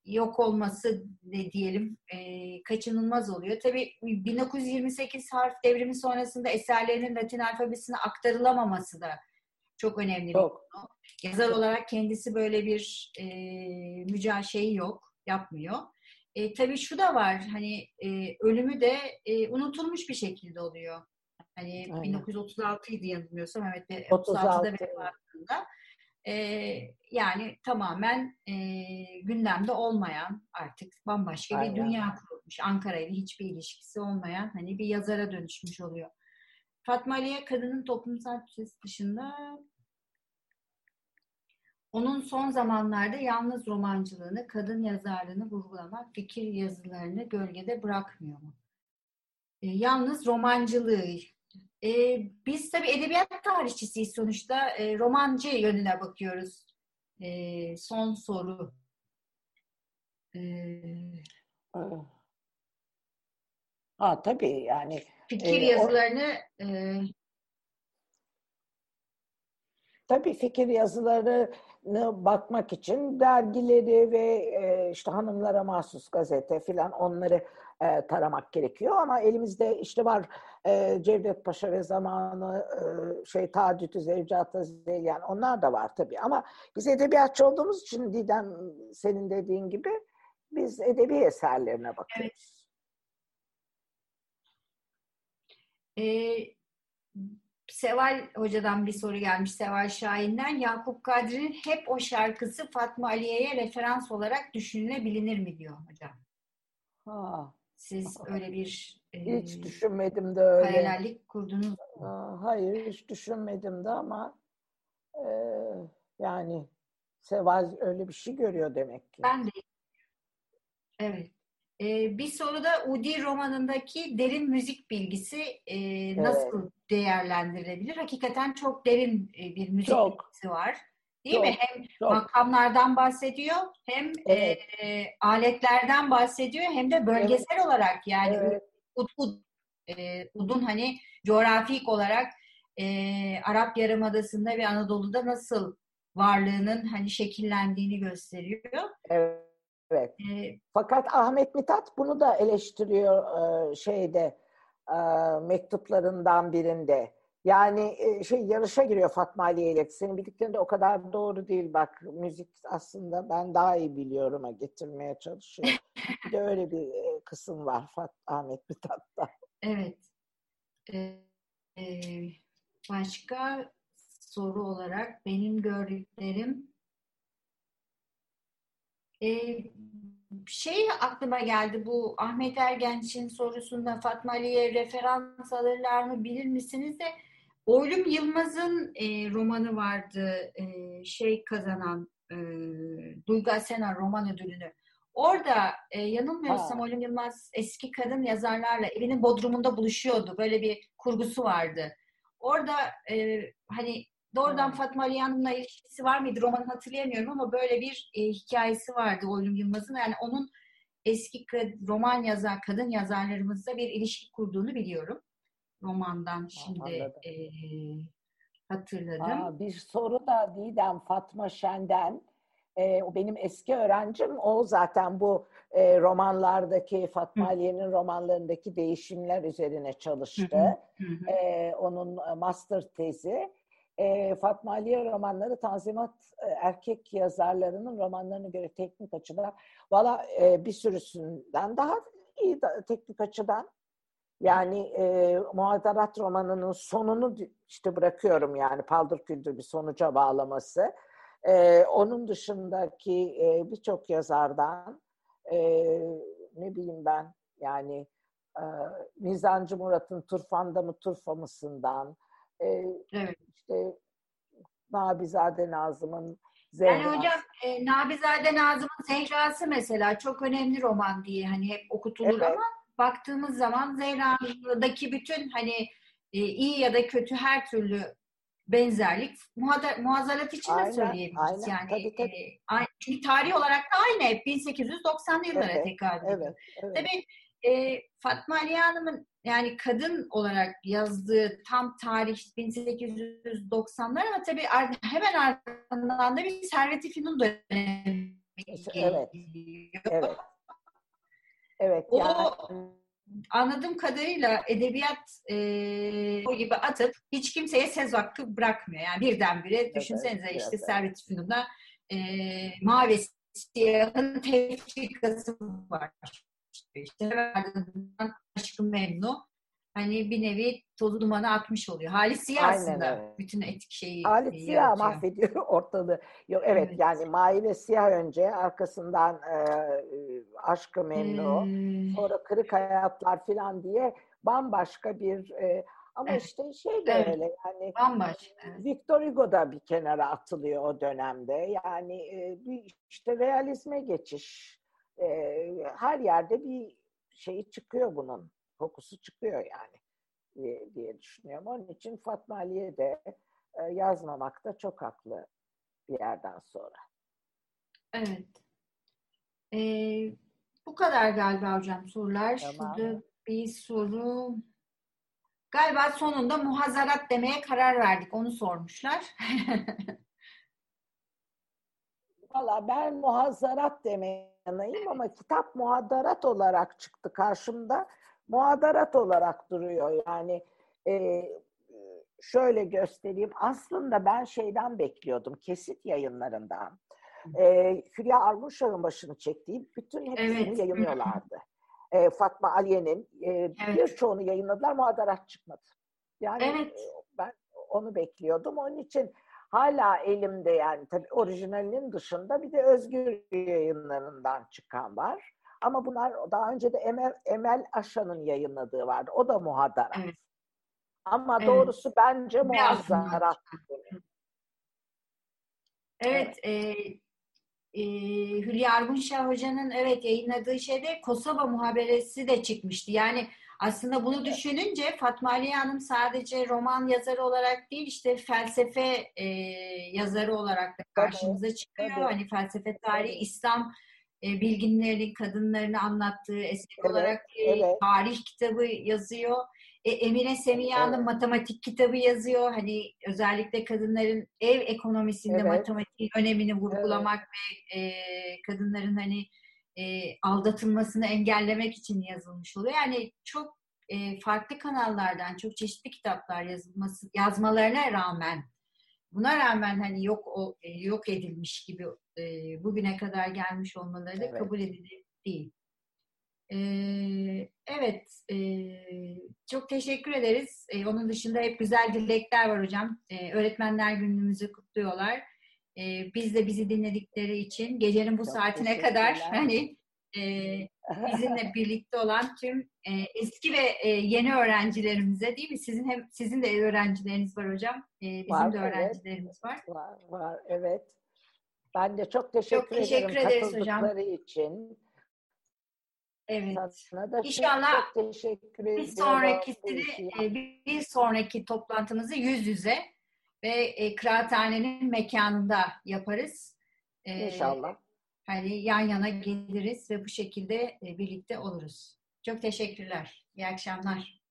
yok olması de diyelim e, kaçınılmaz oluyor. Tabii 1928 harf devrimi sonrasında eserlerinin Latin alfabesine aktarılamaması da çok önemli çok. bir konu. Yazar olarak kendisi böyle bir e, mücadele şeyi yok, yapmıyor. E, tabii şu da var, hani e, ölümü de e, unutulmuş bir şekilde oluyor. Hani Aynen. 1936 idi yanılmıyorsam, evet 36'da vefatında e, yani tamamen e, gündemde olmayan artık bambaşka Aynen. bir dünya kuruldu. yapmış. Ankara ile hiçbir ilişkisi olmayan hani bir yazara dönüşmüş oluyor. Fatma Aliye kadının toplumsal sesi dışında onun son zamanlarda yalnız romancılığını, kadın yazarlığını vurgulamak fikir yazılarını gölgede bırakmıyor mu? E, yalnız romancılığı. E, biz tabii edebiyat tarihçisiyiz sonuçta. E, romancı yönüne bakıyoruz. E, son soru. E, ha tabii yani. Fikir e, yazılarını o... e, Tabii fikir yazıları bakmak için dergileri ve e, işte hanımlara mahsus gazete filan onları e, taramak gerekiyor ama elimizde işte var e, Cevdet Paşa ve zamanı şey Tadütü Zevcat yani onlar da var tabii ama biz edebiyatçı olduğumuz için Didem senin dediğin gibi biz edebi eserlerine bakıyoruz. Evet. Ee, Seval Hoca'dan bir soru gelmiş Seval Şahin'den. Yakup Kadri'nin hep o şarkısı Fatma Aliye'ye referans olarak düşünülebilir mi diyor hocam. Ha. Siz öyle bir e, hiç düşünmedim de öyle. Hayallik kurdunuz mu? Hayır hiç düşünmedim de ama e, yani Seval öyle bir şey görüyor demek ki. Ben de. Evet. Ee, bir soruda Udi romanındaki derin müzik bilgisi e, nasıl evet. değerlendirilebilir? Hakikaten çok derin e, bir müzik çok. bilgisi var. Değil çok, mi? Hem çok. makamlardan bahsediyor, hem evet. e, aletlerden bahsediyor, hem de bölgesel evet. olarak yani evet. ud, ud, e, udun hani coğrafik olarak e, Arap Yarımadası'nda ve Anadolu'da nasıl varlığının hani şekillendiğini gösteriyor. Evet. Evet. Ee, Fakat Ahmet Mithat bunu da eleştiriyor e, şeyde e, mektuplarından birinde. Yani e, şey yarışa giriyor Fatma Aliye ile. Senin bildiklerin de o kadar doğru değil bak. Müzik aslında ben daha iyi biliyorum'a getirmeye çalışıyor. bir de öyle bir kısım var Fat Ahmet Mithat'ta. Evet. Ee, başka soru olarak benim gördüklerim ee, şey aklıma geldi bu Ahmet Ergenç'in sorusunda Fatma Ali'ye referans alırlar mı bilir misiniz de Oylum Yılmaz'ın e, romanı vardı e, şey kazanan e, Duygu Asena roman ödülünü. Orada e, yanılmıyorsam Oylum Yılmaz eski kadın yazarlarla evinin bodrumunda buluşuyordu. Böyle bir kurgusu vardı. Orada e, hani Doğrudan hmm. Fatma Ali Hanım'la ilişkisi var mıydı romanı hatırlayamıyorum ama böyle bir e, hikayesi vardı Oylum Yılmaz'ın. Yani onun eski roman yazar, kadın yazarlarımızla bir ilişki kurduğunu biliyorum. Romandan şimdi e, hatırladım. Aa, bir soru da Didem Fatma Şen'den. E, o benim eski öğrencim. O zaten bu e, romanlardaki Fatma Aliye'nin romanlarındaki değişimler üzerine çalıştı. E, onun master tezi e, Fatma Aliye romanları Tanzimat e, erkek yazarlarının romanlarına göre teknik açıdan valla e, bir sürüsünden daha iyi da, teknik açıdan yani e, Muhadarat romanının sonunu işte bırakıyorum yani paldır küldür bir sonuca bağlaması. E, onun dışındaki e, birçok yazardan e, ne bileyim ben yani e, Mizancı Murat'ın Turfanda mı Turfa mısından e, evet işte Nabizade Nazım'ın Zehra'sı. Yani hocam e, Nabizade Nazım'ın Zehra'sı mesela çok önemli roman diye hani hep okutulur evet. ama baktığımız zaman Zehra'daki bütün hani e, iyi ya da kötü her türlü benzerlik muazzalat için aynen, de söyleyebiliriz. Aynen, yani tabii, tabii. E, aynı, çünkü tarih olarak da aynı hep 1890'lı yıllara evet, tekabül ediyor. Evet, evet. Tabii e, Fatma Ali Hanım'ın yani kadın olarak yazdığı tam tarih 1890'lar ama tabii hemen ardından da bir Servet-i Fünun dönemi Evet. Evet. Evet. O yani... anladığım kadarıyla edebiyat e, o gibi atıp hiç kimseye söz hakkı bırakmıyor. Yani birdenbire evet, düşünsenize evet, işte evet. Servet-i Fünun'da e, mavi siyahın tefrikası var işte ardından Aşkı Memnu. hani bir nevi tozu dumanı atmış oluyor. Hali siyah Aynen aslında öyle. bütün etik şeyi Halit e, Siyah yaratıyor. mahvediyor ortalığı. Yok, evet, Evet. yani Maile Siyah önce arkasından e, e, Aşkı Memnu Ee, sonra Kırık Hayatlar falan diye bambaşka bir e, ama Evet. işte şey de Evet. öyle yani bambaşka. Victor Hugo da bir kenara atılıyor o dönemde. Yani e, bir işte realizme geçiş. E, her yerde bir şeyi çıkıyor bunun. Kokusu çıkıyor yani diye, diye düşünüyorum. Onun için Fatma Ali'ye de e, yazmamakta çok haklı bir yerden sonra. Evet. Ee, bu kadar galiba hocam sorular. Tamam. Şurada bir soru. Galiba sonunda muhazarat demeye karar verdik. Onu sormuşlar. Valla ben muhazzarat demeye yanayım ama kitap muhadarat olarak çıktı karşımda. Muhadarat olarak duruyor yani. e, şöyle göstereyim. Aslında ben şeyden bekliyordum, kesit yayınlarından. E, Hülya Armuşak'ın başını çektiği bütün hepsini Evet. yayınlıyorlardı. E, Fatma Aliye'nin e, Evet. birçoğunu yayınladılar, muhadarat çıkmadı. Yani Evet. e, ben onu bekliyordum. Onun için hala elimde yani tabii orijinalinin dışında bir de özgür yayınlarından çıkan var. Ama bunlar daha önce de Emel, Emel Aşan'ın yayınladığı vardı. O da muhadarat. Evet. Ama Evet. doğrusu bence Biraz muhazzarat. Evet, e, e, Hülya Argunşah Hoca'nın evet yayınladığı şeyde Kosova muhaberesi de çıkmıştı. Yani aslında bunu düşününce Fatma Aliye Hanım sadece roman yazarı olarak değil işte felsefe e, yazarı olarak da karşımıza çıkıyor. tabii. Hani felsefe tarihi. İslam e, bilginlerinin kadınlarını anlattığı eser Evet, olarak e, evet. tarih kitabı yazıyor. E, Emine Semiha'nın Evet. matematik kitabı yazıyor. Hani özellikle kadınların ev ekonomisinde Evet. matematiğin önemini vurgulamak ve e, kadınların hani e, aldatılmasını engellemek için yazılmış oluyor. Yani çok e, farklı kanallardan çok çeşitli kitaplar yazılması yazmalarına rağmen buna rağmen hani yok o e, yok edilmiş gibi e, bugüne kadar gelmiş olmaları da Evet. kabul edilir değil. E, evet, e, çok teşekkür ederiz. E, onun dışında hep güzel dilekler var hocam. E, öğretmenler günümüzü kutluyorlar. E, biz de bizi dinledikleri için gecenin bu Çok saatine kadar hani e, bizimle birlikte olan tüm e, eski ve e, yeni öğrencilerimize değil mi? Sizin hem sizin de öğrencileriniz var hocam. E, bizim Var, de evet. öğrencilerimiz var. Var, var, evet. Ben de çok teşekkür, teşekkür ederim ederiz hocam. katıldıkları için. Evet. Sana da İnşallah çok teşekkür. Bir sonrakisini, e, bir sonraki toplantımızı yüz yüze ve e, kıraathanenin mekanında yaparız. E, İnşallah. Hani yan yana geliriz ve bu şekilde e, birlikte oluruz. Çok teşekkürler. İyi akşamlar.